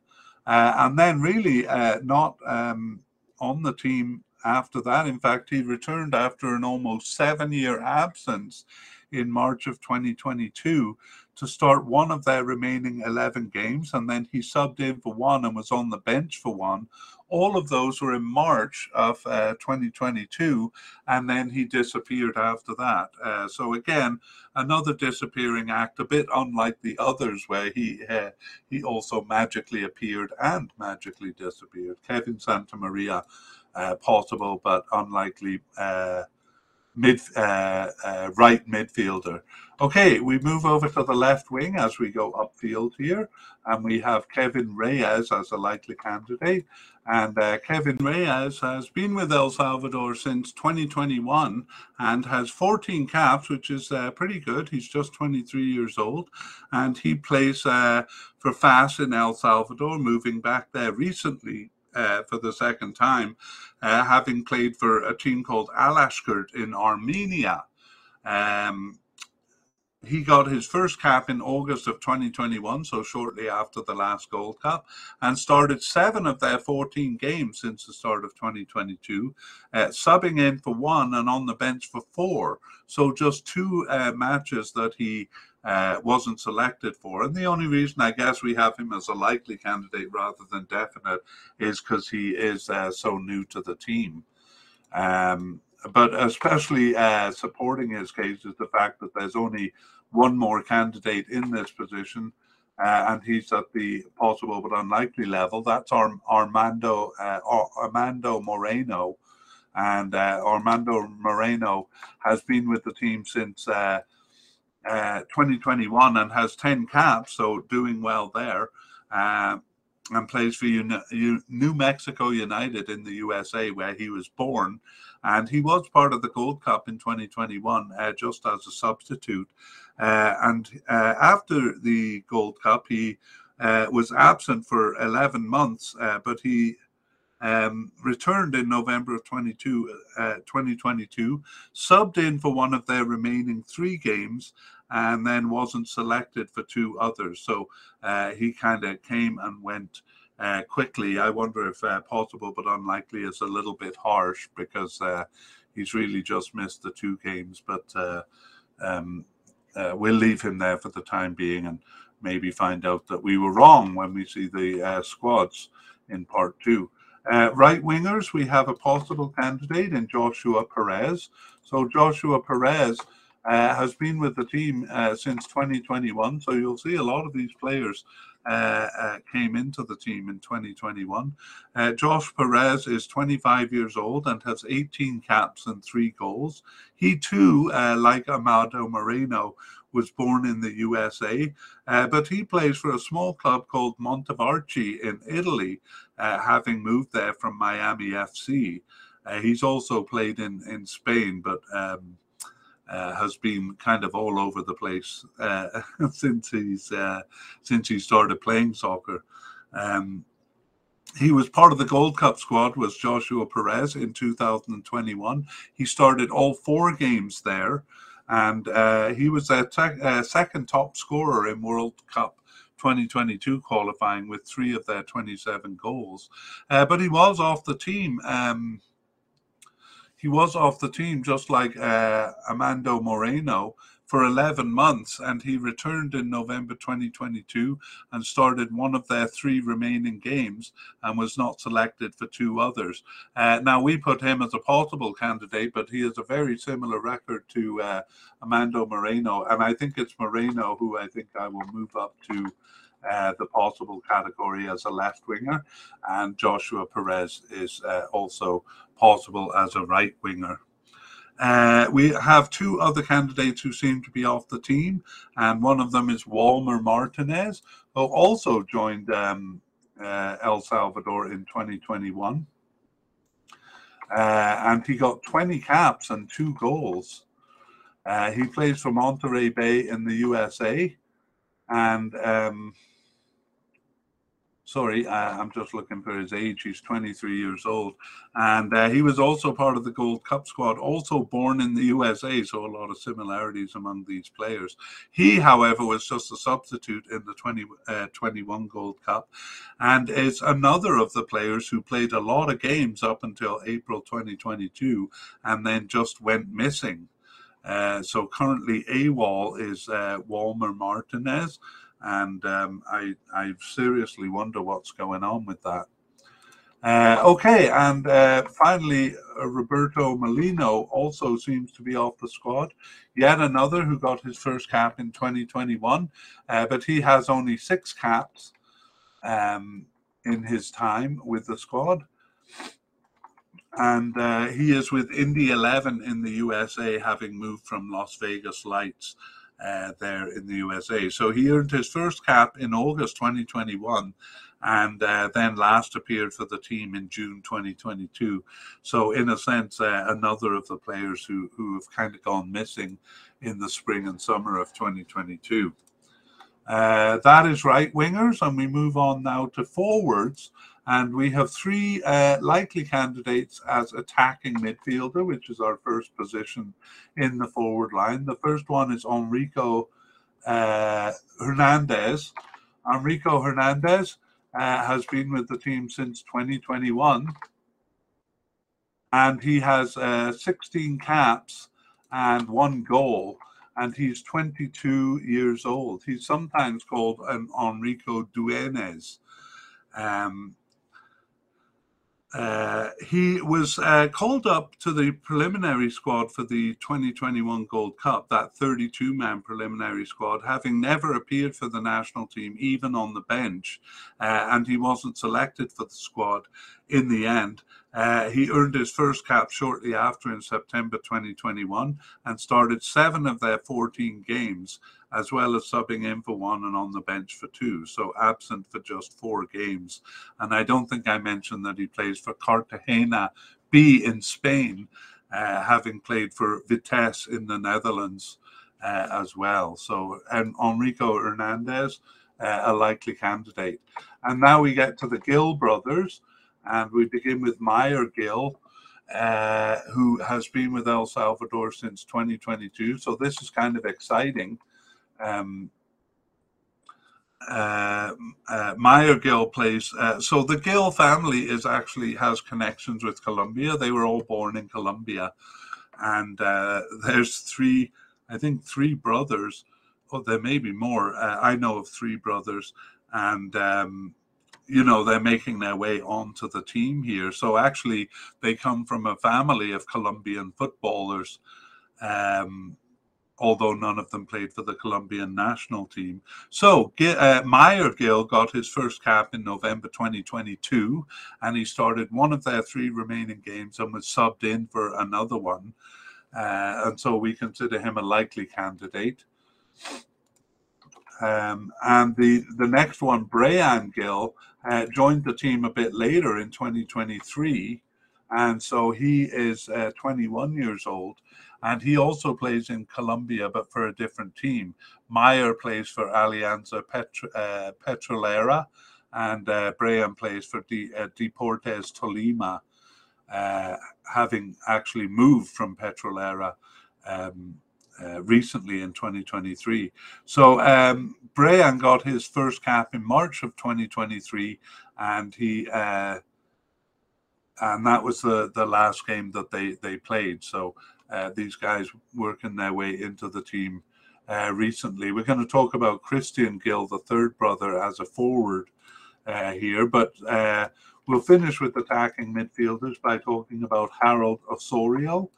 uh, and then really uh, not um, on the team after that. In fact, he returned after an almost seven year absence in March of 2022 to start one of their remaining 11 games. And then he subbed in for one and was on the bench for one. All of those were in March of uh, 2022. And then he disappeared after that. Uh, so, again, another disappearing act, a bit unlike the others where he, uh, he also magically appeared and magically disappeared. Kevin Santamaria uh, possible but unlikely uh, mid uh, uh, right midfielder. Okay, we move over to the left wing as we go upfield here, and we have Kevin Reyes as a likely candidate. And uh, Kevin Reyes has been with El Salvador since 2021 and has 14 caps, which is uh, pretty good. He's just 23 years old, and he plays uh, for FAS in El Salvador, moving back there recently uh, for the second time, uh, having played for a team called Alashkert in Armenia. Um, he got his first cap in August of 2021, so shortly after the last Gold Cup, and started seven of their 14 games since the start of 2022, uh, subbing in for one and on the bench for four. So just two uh, matches that he uh, wasn't selected for. And the only reason I guess we have him as a likely candidate rather than definite is because he is uh, so new to the team. Um, but especially uh, supporting his case is the fact that there's only one more candidate in this position, uh, and he's at the possible but unlikely level. That's Ar- Armando uh, Armando Moreno, and uh, Armando Moreno has been with the team since uh, uh, 2021 and has 10 caps, so doing well there. Uh, and plays for New Mexico United in the USA, where he was born. And he was part of the Gold Cup in 2021, uh, just as a substitute. Uh, and uh, after the Gold Cup, he uh, was absent for 11 months, but he um, returned in November of 22, uh, 2022, subbed in for one of their remaining three games, and then wasn't selected for two others. So uh, he kind of came and went uh, quickly. I wonder if uh, possible but unlikely is a little bit harsh because uh, he's really just missed the two games. But uh, um, we'll leave him there for the time being and maybe find out that we were wrong when we see the squads in part two. Uh, right wingers, we have a possible candidate in Joshua Perez. So Joshua Perez uh, has been with the team uh, since 2021. So you'll see a lot of these players uh, uh, came into the team in 2021. Uh, Josh Perez is 25 years old and has 18 caps and three goals. He too, like Amado Moreno, was born in the USA, uh, but he plays for a small club called Montevarchi in Italy, uh, having moved there from Miami FC. Uh, he's also played in, in Spain, but um, uh, has been kind of all over the place uh, since he's uh, since he started playing soccer. Um, he was part of the Gold Cup squad. Was Joshua Perez in 2021? He started all four games there and uh, he was a, te- second top scorer in World Cup 2022 qualifying with three of their 27 goals. Uh, but he was off the team. Um, he was off the team just like uh, Amando Moreno for 11 months and he returned in November 2022 and started one of their three remaining games and was not selected for two others. Uh, now, we put him as a possible candidate, but he has a very similar record to uh, Amando Moreno. And I think it's Moreno who I think I will move up to. Uh, the possible category as a left winger, and Joshua Perez is uh, also possible as a right winger. Uh, we have two other candidates who seem to be off the team, and one of them is Walmer Martinez, who also joined um, uh, El Salvador in 2021. Uh, and he got 20 caps and two goals. Uh, he plays for Monterey Bay in the USA. And um, sorry, uh, I'm just looking for his age. He's 23 years old. And uh, he was also part of the Gold Cup squad, also born in the USA. So a lot of similarities among these players. He, however, was just a substitute in the 20, uh, 21 Gold Cup and is another of the players who played a lot of games up until April 2022 and then just went missing. Uh, so currently, AWOL is uh, Walmer Martinez and um, I I seriously wonder what's going on with that. Uh, okay, and uh, finally, uh, Roberto Molina also seems to be off the squad. Yet another who got his first cap in 2021, uh, but he has only six caps um, in his time with the squad. And uh, he is with Indy 11 in the USA, having moved from Las Vegas Lights uh, there in the USA. So he earned his first cap in August 2021 and uh, then last appeared for the team in June 2022. So, in a sense, uh, another of the players who, who have kind of gone missing in the spring and summer of 2022. Uh, that is right wingers, and we move on now to forwards. And we have three uh, likely candidates as attacking midfielder, which is our first position in the forward line. The first one is Enrico uh, Hernandez. Enrico Hernandez uh, has been with the team since 2021, and he has uh, 16 caps and one goal. and he's 22 years old. He's sometimes called an Enrico Dueñas. Um, uh, he was uh, called up to the preliminary squad for the 2021 Gold Cup, that 32 man preliminary squad, having never appeared for the national team, even on the bench. Uh, and he wasn't selected for the squad in the end. Uh, he earned his first cap shortly after in September 2021 and started seven of their 14 games, as well as subbing in for one and on the bench for two. So absent for just four games. And I don't think I mentioned that he plays for Cartagena B in Spain, uh, having played for Vitesse in the Netherlands uh, as well. So, and Enrico Hernandez, uh, a likely candidate. And now we get to the Gil brothers. And we begin with Mayer Gil, uh, who has been with El Salvador since 2022. So this is kind of exciting. Um, uh, uh, Mayer Gil plays. Uh, so the Gill family is actually has connections with Colombia. They were all born in Colombia, and uh, there's three, I think, three brothers. Oh, there may be more. Uh, I know of three brothers, and um, you know they're making their way onto the team here. So actually they come from a family of colombian footballers um, although none of them played for the colombian national team. So uh, mayer gil got his first cap in november 2022 and he started one of their three remaining games and was subbed in for another one. Uh, and so we consider him a likely candidate. Um, and the, the next one, Brian Gil, uh, joined the team a bit later in 2023. And so he is uh, 21 years old. And he also plays in Colombia, but for a different team. Mayer plays for Alianza Petro, uh, Petrolera, and uh, plays for uh, Deportes Tolima, uh, having actually moved from Petrolera. Um, uh, recently in 2023. So um, Brian got his first cap in March of 2023, and he uh, and that was the the last game that they they played. So uh, these guys working their way into the team uh, recently. We're going to talk about Cristian Gil, the third brother, as a forward uh, here, but uh, we'll finish with attacking midfielders by talking about Harold Osorio.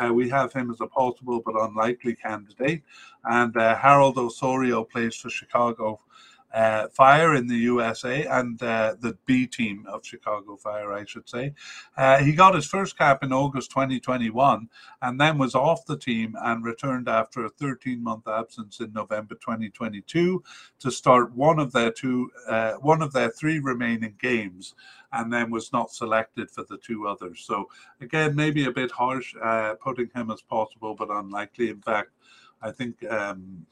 Uh, we have him as a possible but unlikely candidate. And uh, Harold Osorio plays for Chicago uh, Fire in the USA and uh, the B team of Chicago Fire, I should say. Uh, he got his first cap in August 2021 and then was off the team and returned after a 13 month absence in November 2022 to start one of their two, uh, one of their three remaining games and then was not selected for the two others. So again, maybe a bit harsh uh, putting him as possible, but unlikely. In fact, I think um,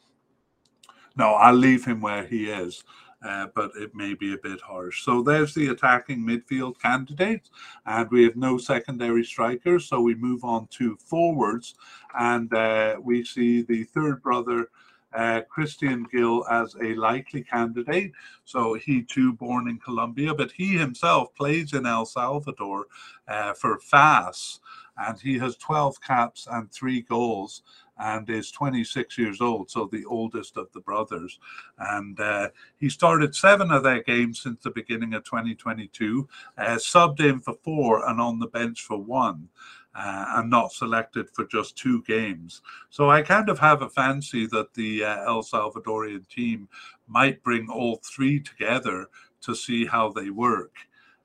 no, I'll leave him where he is. Uh, but it may be a bit harsh. So there's the attacking midfield candidates, and we have no secondary strikers. So we move on to forwards, and uh, we see the third brother. Uh, Cristian Gil as a likely candidate. So he too born in Colombia, but he himself plays in El Salvador uh, for FAS, and he has 12 caps and three goals and is 26 years old, so the oldest of the brothers. And uh, he started seven of their games since the beginning of 2022, uh, subbed in for four and on the bench for one. Uh, and not selected for just two games. So I kind of have a fancy that the uh, El Salvadorian team might bring all three together to see how they work.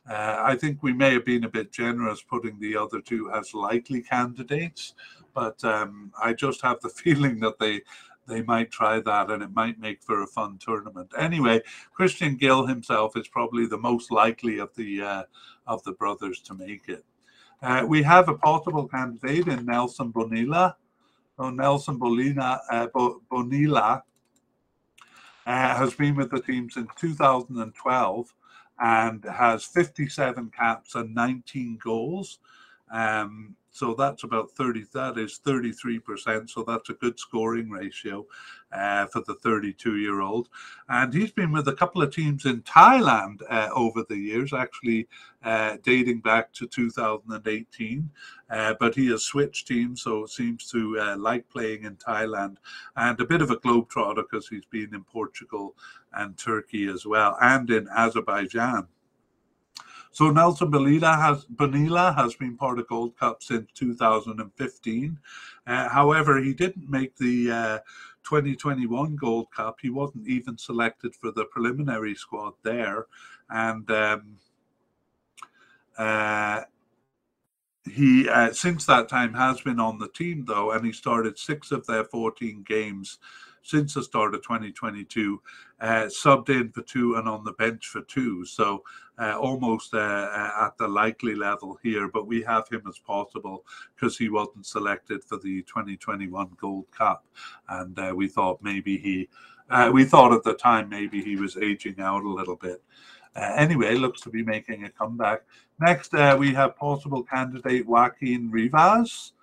Uh, I think we may have been a bit generous putting the other two as likely candidates, but um, I just have the feeling that they they might try that and it might make for a fun tournament. Anyway, Cristian Gil himself is probably the most likely of the uh, of the brothers to make it. Uh, we have a possible candidate in Nelson Bonilla. So Nelson Bonilla, uh, Bonilla uh, has been with the team since 2012 and has 57 caps and 19 goals. Um, so that's about 30, that is 33%. So that's a good scoring ratio uh, for the 32 year old. And he's been with a couple of teams in Thailand uh, over the years, actually uh, dating back to 2018. Uh, but he has switched teams, so seems to uh, like playing in Thailand and a bit of a globetrotter because he's been in Portugal and Turkey as well, and in Azerbaijan. So Nelson Benila has Bonilla has been part of Gold Cup since 2015. Uh, however, he didn't make the uh, 2021 Gold Cup. He wasn't even selected for the preliminary squad there, and um, uh, he uh, since that time has been on the team though, and he started six of their 14 games since the start of 2022, uh, subbed in for two and on the bench for two. So uh, almost uh, uh, at the likely level here, but we have him as possible because he wasn't selected for the 2021 Gold Cup. And uh, we thought maybe he, uh, we thought at the time maybe he was aging out a little bit. anyway, looks to be making a comeback. Next, we have possible candidate Joaquin Rivas.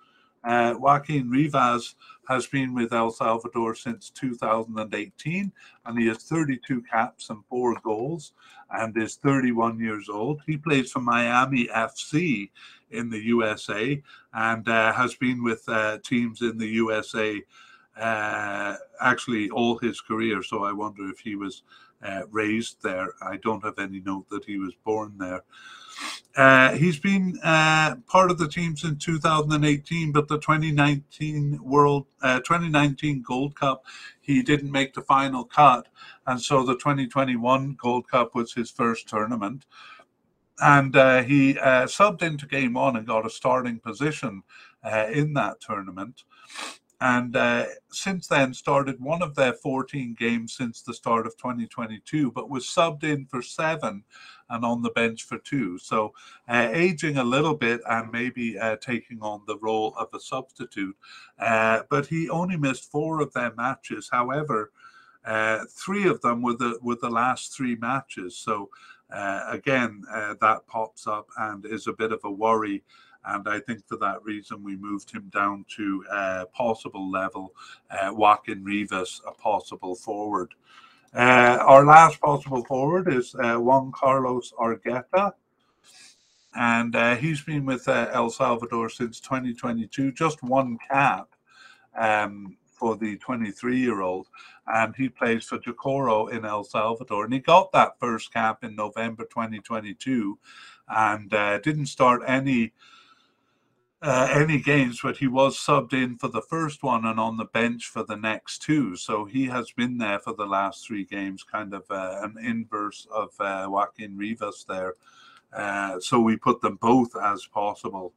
Joaquin Rivas has been with El Salvador since 2018, and he has 32 caps and four goals, and is 31 years old. He plays for Miami FC in the USA, and uh, has been with uh, teams in the USA uh, actually all his career. So I wonder if he was uh, raised there. I don't have any note that he was born there. Uh, he's been uh, part of the team since 2018, but the 2019 World, uh, 2019 Gold Cup, he didn't make the final cut, and so the 2021 Gold Cup was his first tournament, and uh, he uh, subbed into Game One and got a starting position uh, in that tournament. And since then started one of their 14 games since the start of 2022, but was subbed in for seven and on the bench for two. So uh, aging a little bit and maybe uh, taking on the role of a substitute. Uh, but he only missed four of their matches. However, uh, three of them were the were the last three matches. So uh, again, that pops up and is a bit of a worry and I think for that reason, we moved him down to a possible level, uh, Joaquin Rivas, a possible forward. Uh, our last possible forward is uh, Juan Carlos Argueta. And uh, he's been with uh, El Salvador since 2022, just one cap um, for the 23 year old. And he plays for Jocoro in El Salvador. And he got that first cap in November 2022 and uh, didn't start any uh, any games, but he was subbed in for the first one and on the bench for the next two. So he has been there for the last three games, kind of uh, an inverse of uh, Joaquin Rivas there. Uh, so we put them both as possible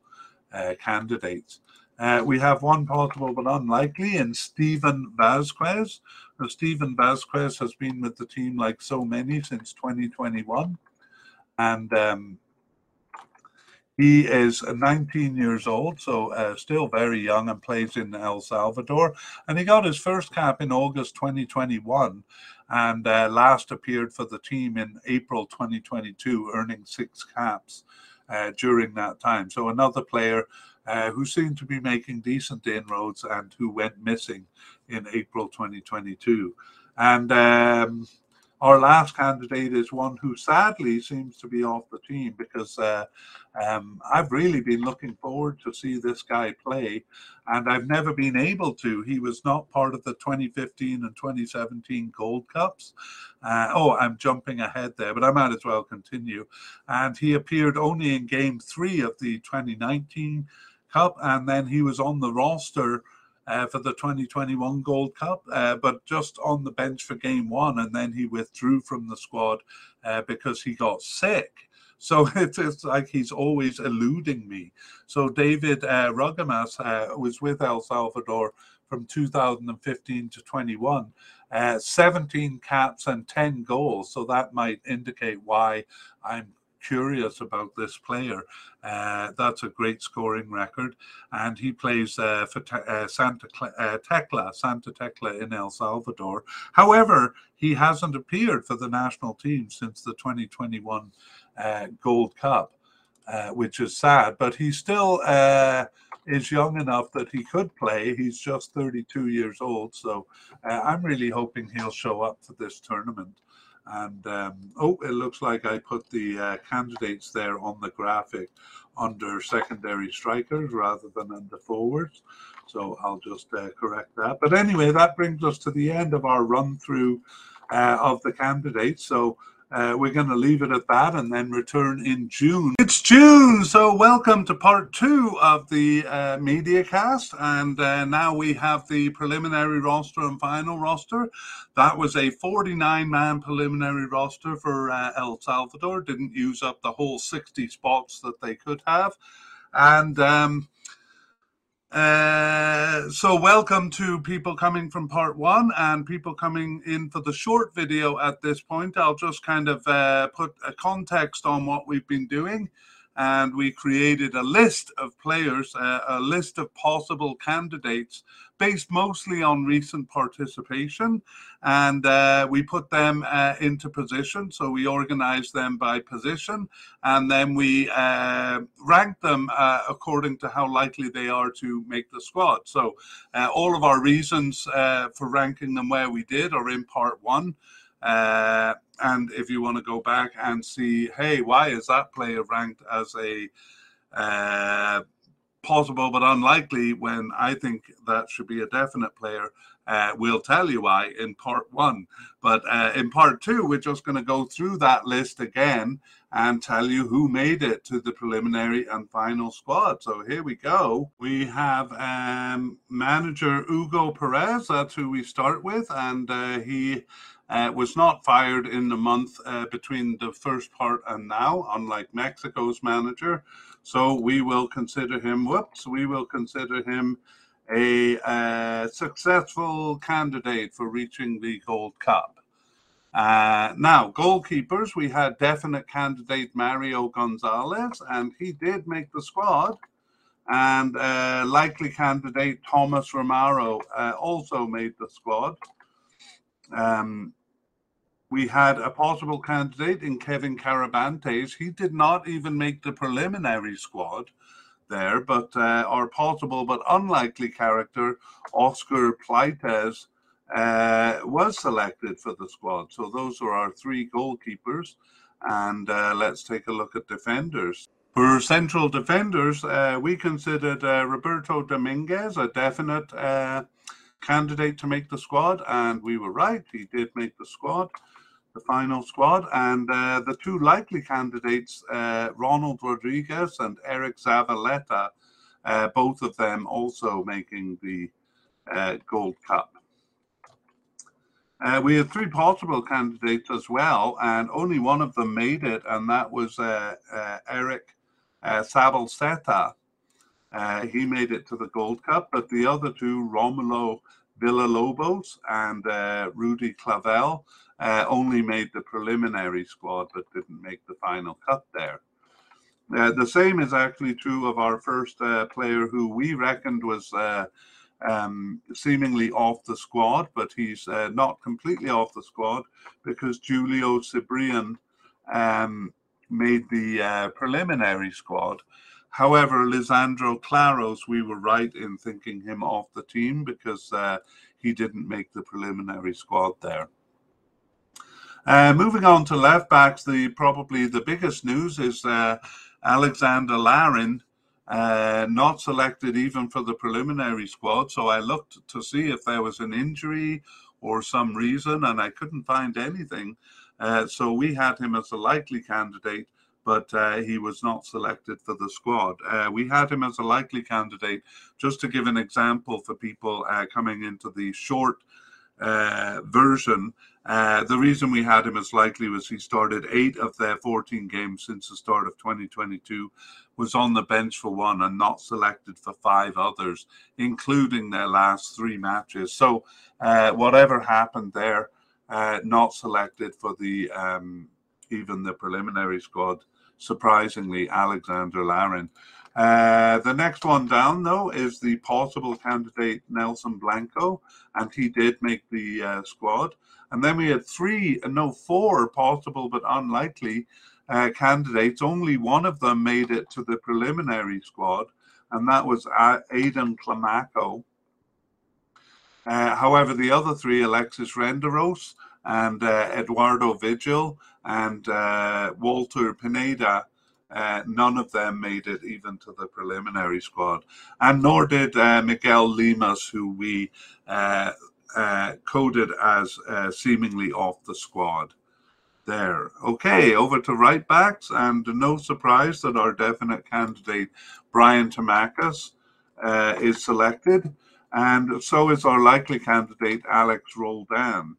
uh, candidates. Uh, we have one possible but unlikely in Stephen Vasquez. Now, Stephen Vasquez has been with the team like so many since 2021. And um, he is 19 years old, so uh, still very young and plays in El Salvador. And he got his first cap in August 2021 and uh, last appeared for the team in April 2022, earning six caps uh, during that time. So another player uh, who seemed to be making decent inroads and who went missing in April 2022. And um, our last candidate is one who sadly seems to be off the team because uh, um, I've really been looking forward to see this guy play, and I've never been able to. He was not part of the 2015 and 2017 Gold Cups. Uh, oh, I'm jumping ahead there, but I might as well continue. And he appeared only in Game Three of the 2019 Cup, and then he was on the roster uh, for the 2021 Gold Cup, uh, but just on the bench for game one. And then he withdrew from the squad uh, because he got sick. So it's, it's, like he's always eluding me. So David uh, Rugamas uh, was with El Salvador from 2015 to 21. Uh, 17 caps and 10 goals. So that might indicate why I'm curious about this player. Uh, that's a great scoring record, and he plays uh, for te- uh, Santa uh, Tecla, Santa Tecla in El Salvador. However, he hasn't appeared for the national team since the 2021 uh, Gold Cup. uh, which is sad. But he still is young enough that he could play. He's just 32 years old, so I'm really hoping he'll show up for this tournament. And um, oh, it looks like I put the uh, candidates there on the graphic under secondary strikers rather than under forwards. So I'll just uh, correct that. But anyway, that brings us to the end of our run through uh, of the candidates. So uh, we're going to leave it at that and then return in June. It's June, so welcome to part two of the uh, media cast. And uh, now we have the preliminary roster and final roster. That was a 49 man preliminary roster for uh, El Salvador, didn't use up the whole 60 spots that they could have. And um, uh, so welcome to people coming from part one and people coming in for the short video at this point. I'll just kind of uh, put a context on what we've been doing and we created a list of players, uh, a list of possible candidates based mostly on recent participation. And uh, we put them uh, into position. So we organized them by position and then we uh, ranked them uh, according to how likely they are to make the squad. So uh, all of our reasons for ranking them where we did are in part one. Uh, and if you want to go back and see, hey, why is that player ranked as a uh, possible but unlikely when I think that should be a definite player? Uh, we'll tell you why in part one. But uh, in part two, we're just going to go through that list again and tell you who made it to the preliminary and final squad. So here we go. We have um, manager Hugo Perez. That's who we start with. And uh, he uh, was not fired in the month uh, between the first part and now, unlike Mexico's manager. So we will consider him, whoops, we will consider him a uh, successful candidate for reaching the Gold Cup. Uh, now, goalkeepers, we had definite candidate Mario Gonzalez, and he did make the squad. And uh, likely candidate Thomas Romero uh, also made the squad. Um, we had a possible candidate in Kevin Carabantes. He did not even make the preliminary squad there, but uh, our possible but unlikely character, Oscar Pleitez, uh, was selected for the squad. So those are our three goalkeepers. And uh, let's take a look at defenders. For central defenders, uh, we considered uh, Roberto Dominguez a definite uh, candidate to make the squad, and we were right. He did make the squad the final squad. And uh, the two likely candidates, uh, Ronald Rodriguez and Eric Zavaleta, uh, both of them also making the uh, Gold Cup. Uh, we had three possible candidates as well, and only one of them made it, and that was uh, Eric uh, he made it to the Gold Cup, but the other two, Romulo Villalobos and Rudy Clavel, uh, only made the preliminary squad but didn't make the final cut there. Uh, the same is actually true of our first uh, player who we reckoned was uh, um, seemingly off the squad, but he's uh, not completely off the squad because Julio Sibrián um, made the uh, preliminary squad. However, Lisandro Claros, we were right in thinking him off the team because he didn't make the preliminary squad there. Uh, moving on to left backs, the probably the biggest news is uh, Alexander Larin uh, not selected even for the preliminary squad. So I looked to see if there was an injury or some reason, and I couldn't find anything. Uh, so we had him as a likely candidate, but uh, he was not selected for the squad. Uh, we had him as a likely candidate, just to give an example for people coming into the short version. Uh, the reason we had him as likely was he started eight of their 14 games since the start of 2022, was on the bench for one and not selected for five others, including their last three matches. So, uh, whatever happened there, uh, not selected for the um, even the preliminary squad. Surprisingly, Alexander Larin. Uh, the next one down, though, is the possible candidate Nelson Blanco, and he did make the uh, squad. And then we had three, uh, no, four possible but unlikely uh, candidates, only one of them made it to the preliminary squad, and that was Aidan Climaco. Uh, however, the other three, Alexis Renderos and uh, Eduardo Vigil and uh, Walter Pineda, uh, none of them made it even to the preliminary squad, and nor did uh, Miguel Limas, who we uh, uh coded as uh, seemingly off the squad. There. Okay, over to right backs, and no surprise that our definite candidate, Brian Tamacas, uh, is selected, and so is our likely candidate, Alex Roldan.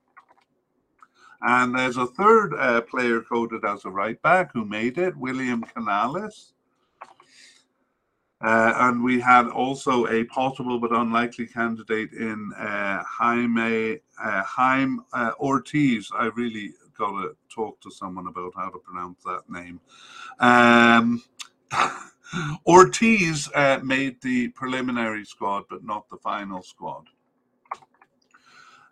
And there's a third uh, player coded as a right back who made it, William Canales. Uh, and we had also a possible but unlikely candidate in uh, Jaime uh, Jaime uh, Ortiz. I really got to talk to someone about how to pronounce that name. Um, Ortiz uh, made the preliminary squad, but not the final squad.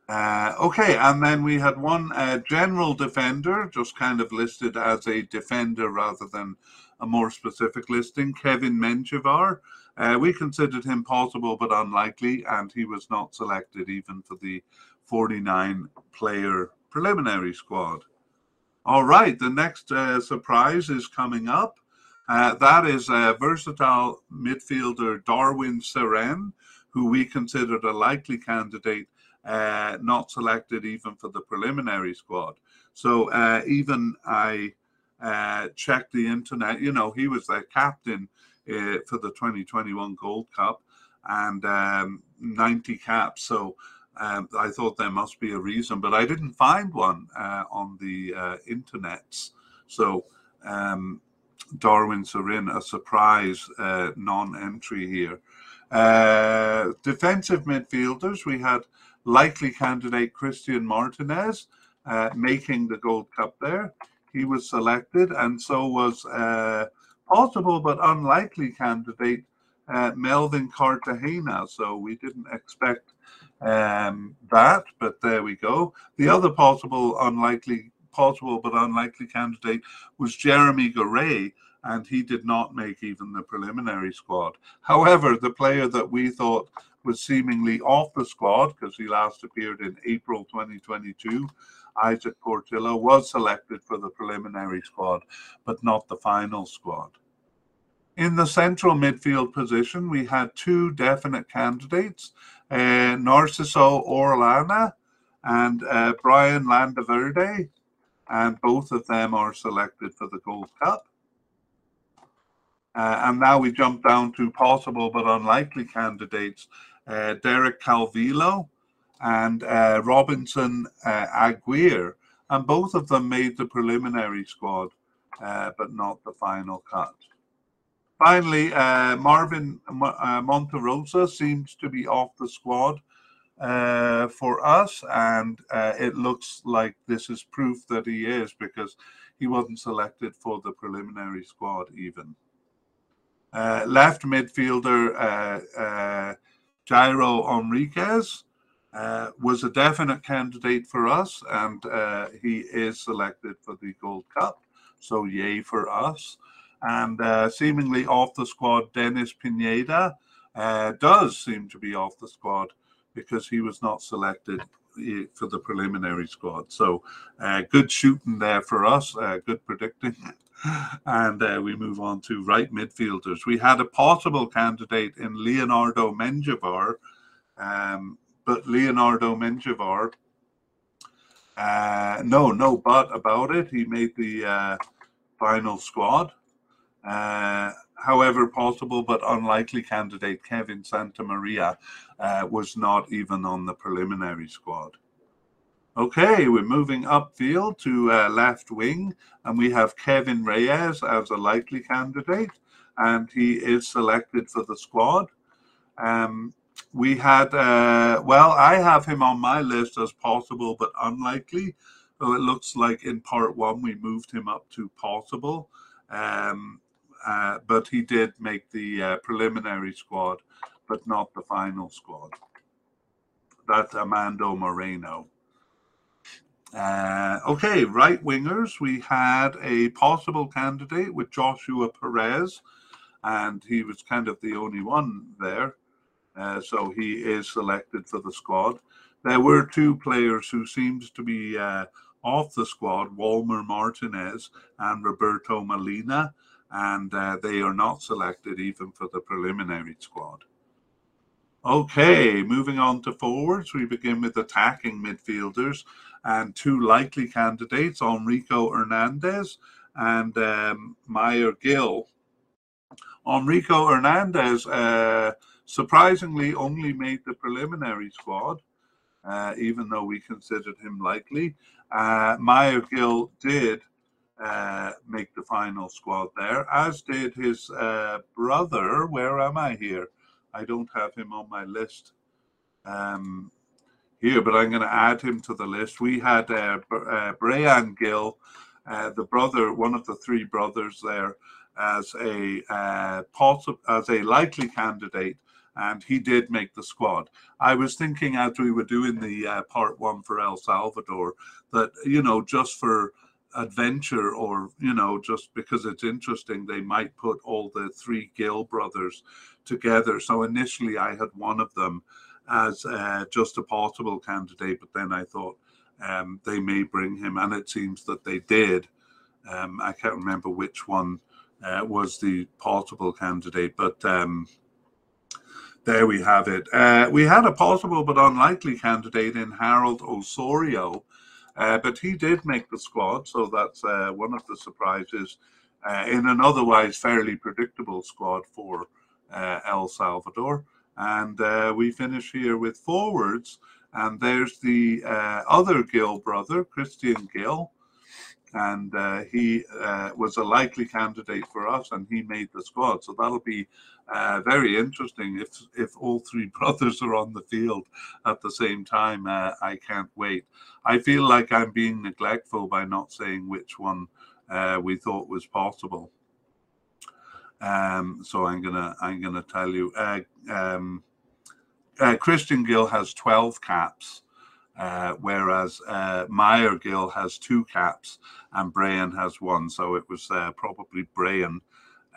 Uh, okay, and then we had one uh, general defender, just kind of listed as a defender rather than a more specific listing, Kevin Menjivar. Uh, we considered him possible but unlikely, and he was not selected even for the 49 player preliminary squad. All right, the next uh, surprise is coming up. Uh, that is uh, versatile midfielder Darwin Cerén, who we considered a likely candidate uh, not selected even for the preliminary squad. So uh, even I uh, checked the internet. You know, he was the captain uh, for the 2021 Gold Cup and um, 90 caps. So um, I thought there must be a reason, but I didn't find one uh, on the uh, internets. So um, Darwin Cerén, a surprise non-entry here. defensive midfielders, we had likely candidate Christian Martinez uh, making the Gold Cup there. He was selected, and so was a possible but unlikely candidate uh, Melvin Cartagena. So we didn't expect um, that, but there we go. The other possible unlikely, possible but unlikely candidate was Jeremy Garay, and he did not make even the preliminary squad. However, the player that we thought was seemingly off the squad because he last appeared in April 2022. Isaac Portillo was selected for the preliminary squad, but not the final squad. In the central midfield position, we had two definite candidates, uh, Narciso Orellana and uh, Brian Landaverde, and both of them are selected for the Gold Cup. Uh, and now we jump down to possible but unlikely candidates Derek Calvillo and uh, Robinson uh, Aguirre. And both of them made the preliminary squad, uh, but not the final cut. Finally, uh, Marvin Monterosa seems to be off the squad for us, and it looks like this is proof that he is because he wasn't selected for the preliminary squad even. Uh, left midfielder uh, uh, Jairo Henriquez uh, was a definite candidate for us, and uh, he is selected for the Gold Cup. So, yay for us. And uh, seemingly off the squad, Dennis Pineda does seem to be off the squad because he was not selected for the preliminary squad. So, good shooting there for us, good predicting. and uh, we move on to right midfielders. We had a possible candidate in Leonardo Menjivar, um, but Leonardo Menjivar, uh, no, no but about it. He made the uh, final squad. Uh, however, possible but unlikely candidate Kevin Santamaria uh, was not even on the preliminary squad. Okay, we're moving upfield to uh, left wing, and we have Kevin Reyes as a likely candidate, and he is selected for the squad. Um, we had, uh, well, I have him on my list as possible but unlikely. So it looks like in part one we moved him up to possible, um, uh, but he did make the uh, preliminary squad, but not the final squad. That's Amando Moreno. Uh, okay, right wingers. We had a possible candidate with Joshua Perez, and he was kind of the only one there. Uh, so he is selected for the squad. There were two players who seemed to be uh, off the squad, Walmer Martinez and Roberto Molina, and uh, they are not selected even for the preliminary squad. Okay, moving on to forwards, we begin with attacking midfielders and two likely candidates, Enrico Hernandez and um, Mayer Gil. Enrico Hernandez uh, surprisingly only made the preliminary squad, uh, even though we considered him likely. Uh, Mayer Gil did uh, make the final squad there, as did his uh, brother. Where am I here? I don't have him on my list um, here, but I'm going to add him to the list. We had uh, uh, Bryan Gil, uh, the brother, one of the three brothers there, as a uh, possible, as a likely candidate, and he did make the squad. I was thinking as we were doing the uh, part one for El Salvador that you know just for adventure or you know just because it's interesting they might put all the three Gil brothers together so initially i had one of them as uh, just a possible candidate but then i thought um, they may bring him and it seems that they did um, i can't remember which one uh, was the possible candidate but um, there we have it uh, we had a possible but unlikely candidate in harold osorio uh, but he did make the squad, so that's uh, one of the surprises uh, in an otherwise fairly predictable squad for El Salvador. And uh, we finish here with forwards, and there's the uh, other Gil brother, Cristian Gil, and uh, he uh, was a likely candidate for us, and he made the squad. So that'll be uh, very interesting if if all three brothers are on the field at the same time. Uh, I can't wait. I feel like I'm being neglectful by not saying which one we thought was possible. Um, so I'm gonna I'm gonna tell you. Uh, um, Cristian Gil has 12 caps. Uh, whereas uh, Mayer Gil has two caps and Bryan has one. So it was uh, probably Bryan.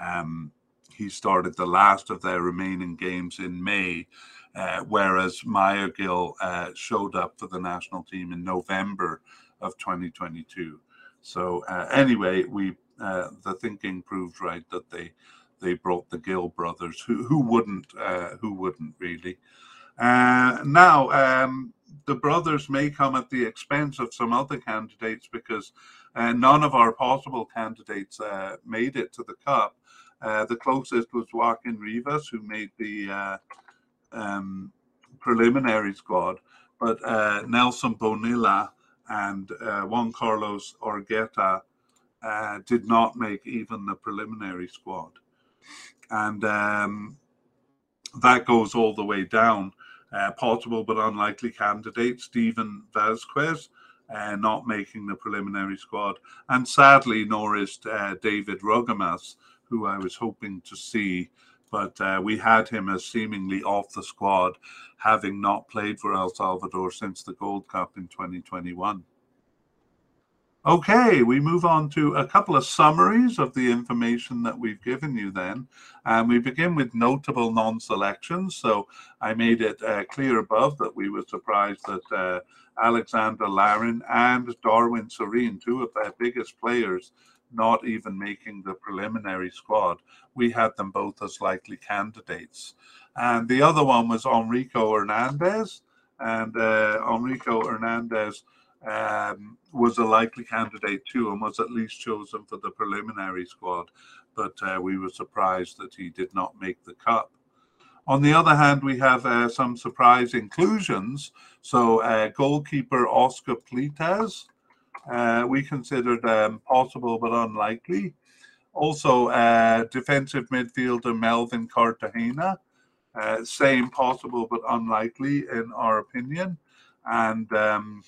Um, he started the last of their remaining games in May, uh, whereas Mayer Gil uh, showed up for the national team in November of 2022. So anyway, we the thinking proved right that they they brought the Gil brothers. Who who wouldn't? who wouldn't really? now. Um, the brothers may come at the expense of some other candidates because uh, none of our possible candidates uh, made it to the cup. Uh, the closest was Joaquin Rivas, who made the uh, um, preliminary squad, but uh, Nelson Bonilla and uh, Juan Carlos Orgueta did not make even the preliminary squad. And um, that goes all the way down uh, possible but unlikely candidate, Stephen Vasquez, uh, not making the preliminary squad. And sadly, nor is uh, David Rugamas, who I was hoping to see, but uh, we had him as seemingly off the squad, having not played for El Salvador since the Gold Cup in 2021. Okay, we move on to a couple of summaries of the information that we've given you then. And we begin with notable non selections. So I made it uh, clear above that we were surprised that uh, Alexander Larin and Darwin Cerén, two of their biggest players, not even making the preliminary squad. We had them both as likely candidates. And the other one was Enrico Hernandez. And uh, Enrico Hernandez um, was a likely candidate too and was at least chosen for the preliminary squad, but uh, we were surprised that he did not make the cut. On the other hand, we have uh, some surprise inclusions. So, uh, goalkeeper Oscar Pleitez, uh, we considered um, possible but unlikely. Also, uh, defensive midfielder Melvin Cartagena, uh, same possible but unlikely in our opinion. And um,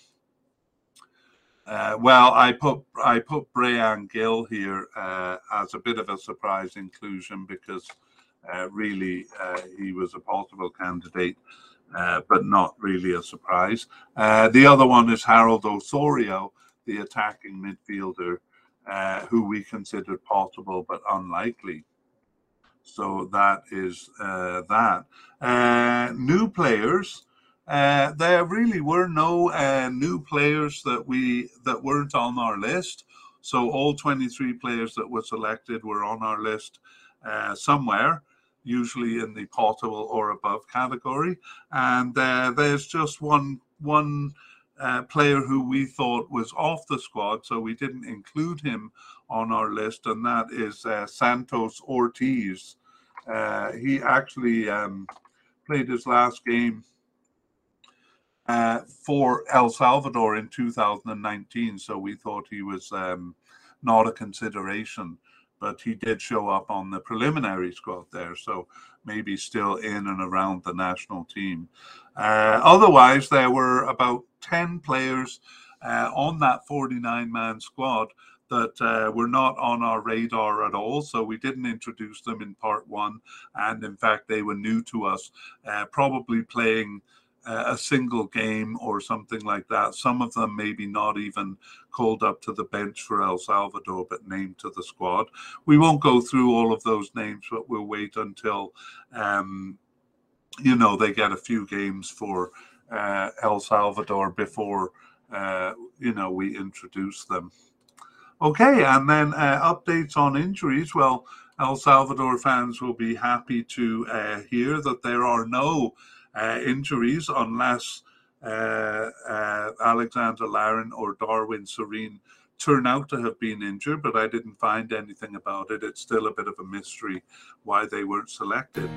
uh, well, I put I put Bryan Gil here uh, as a bit of a surprise inclusion because uh, really uh, he was a possible candidate, uh, but not really a surprise. Uh, the other one is Harold Osorio, the attacking midfielder, who we considered possible but unlikely. So that is that. new players. Uh, there really were no uh, new players that we that weren't on our list. So all 23 players that were selected were on our list uh, somewhere, usually in the possible or above category. And uh, there's just one one uh, player who we thought was off the squad, so we didn't include him on our list, and that is Santos Ortiz. he actually um, played his last game uh, for El Salvador in 2019. So we thought he was um, not a consideration, but he did show up on the preliminary squad there. So maybe still in and around the national team. Uh, otherwise, there were about 10 players uh, on that 49 man squad that uh, were not on our radar at all. So we didn't introduce them in part one. And in fact, they were new to us, uh, probably playing a single game or something like that. Some of them maybe not even called up to the bench for El Salvador, but named to the squad. We won't go through all of those names, but we'll wait until, um, you know, they get a few games for uh, El Salvador before, uh, you know, we introduce them. Okay, and then uh, updates on injuries. Well, El Salvador fans will be happy to uh, hear that there are no uh, injuries unless uh, uh, Alexander Larin or Darwin Cerén turn out to have been injured, but I didn't find anything about it. It's still a bit of a mystery why they weren't selected.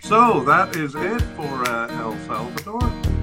So that is it for uh, El Salvador.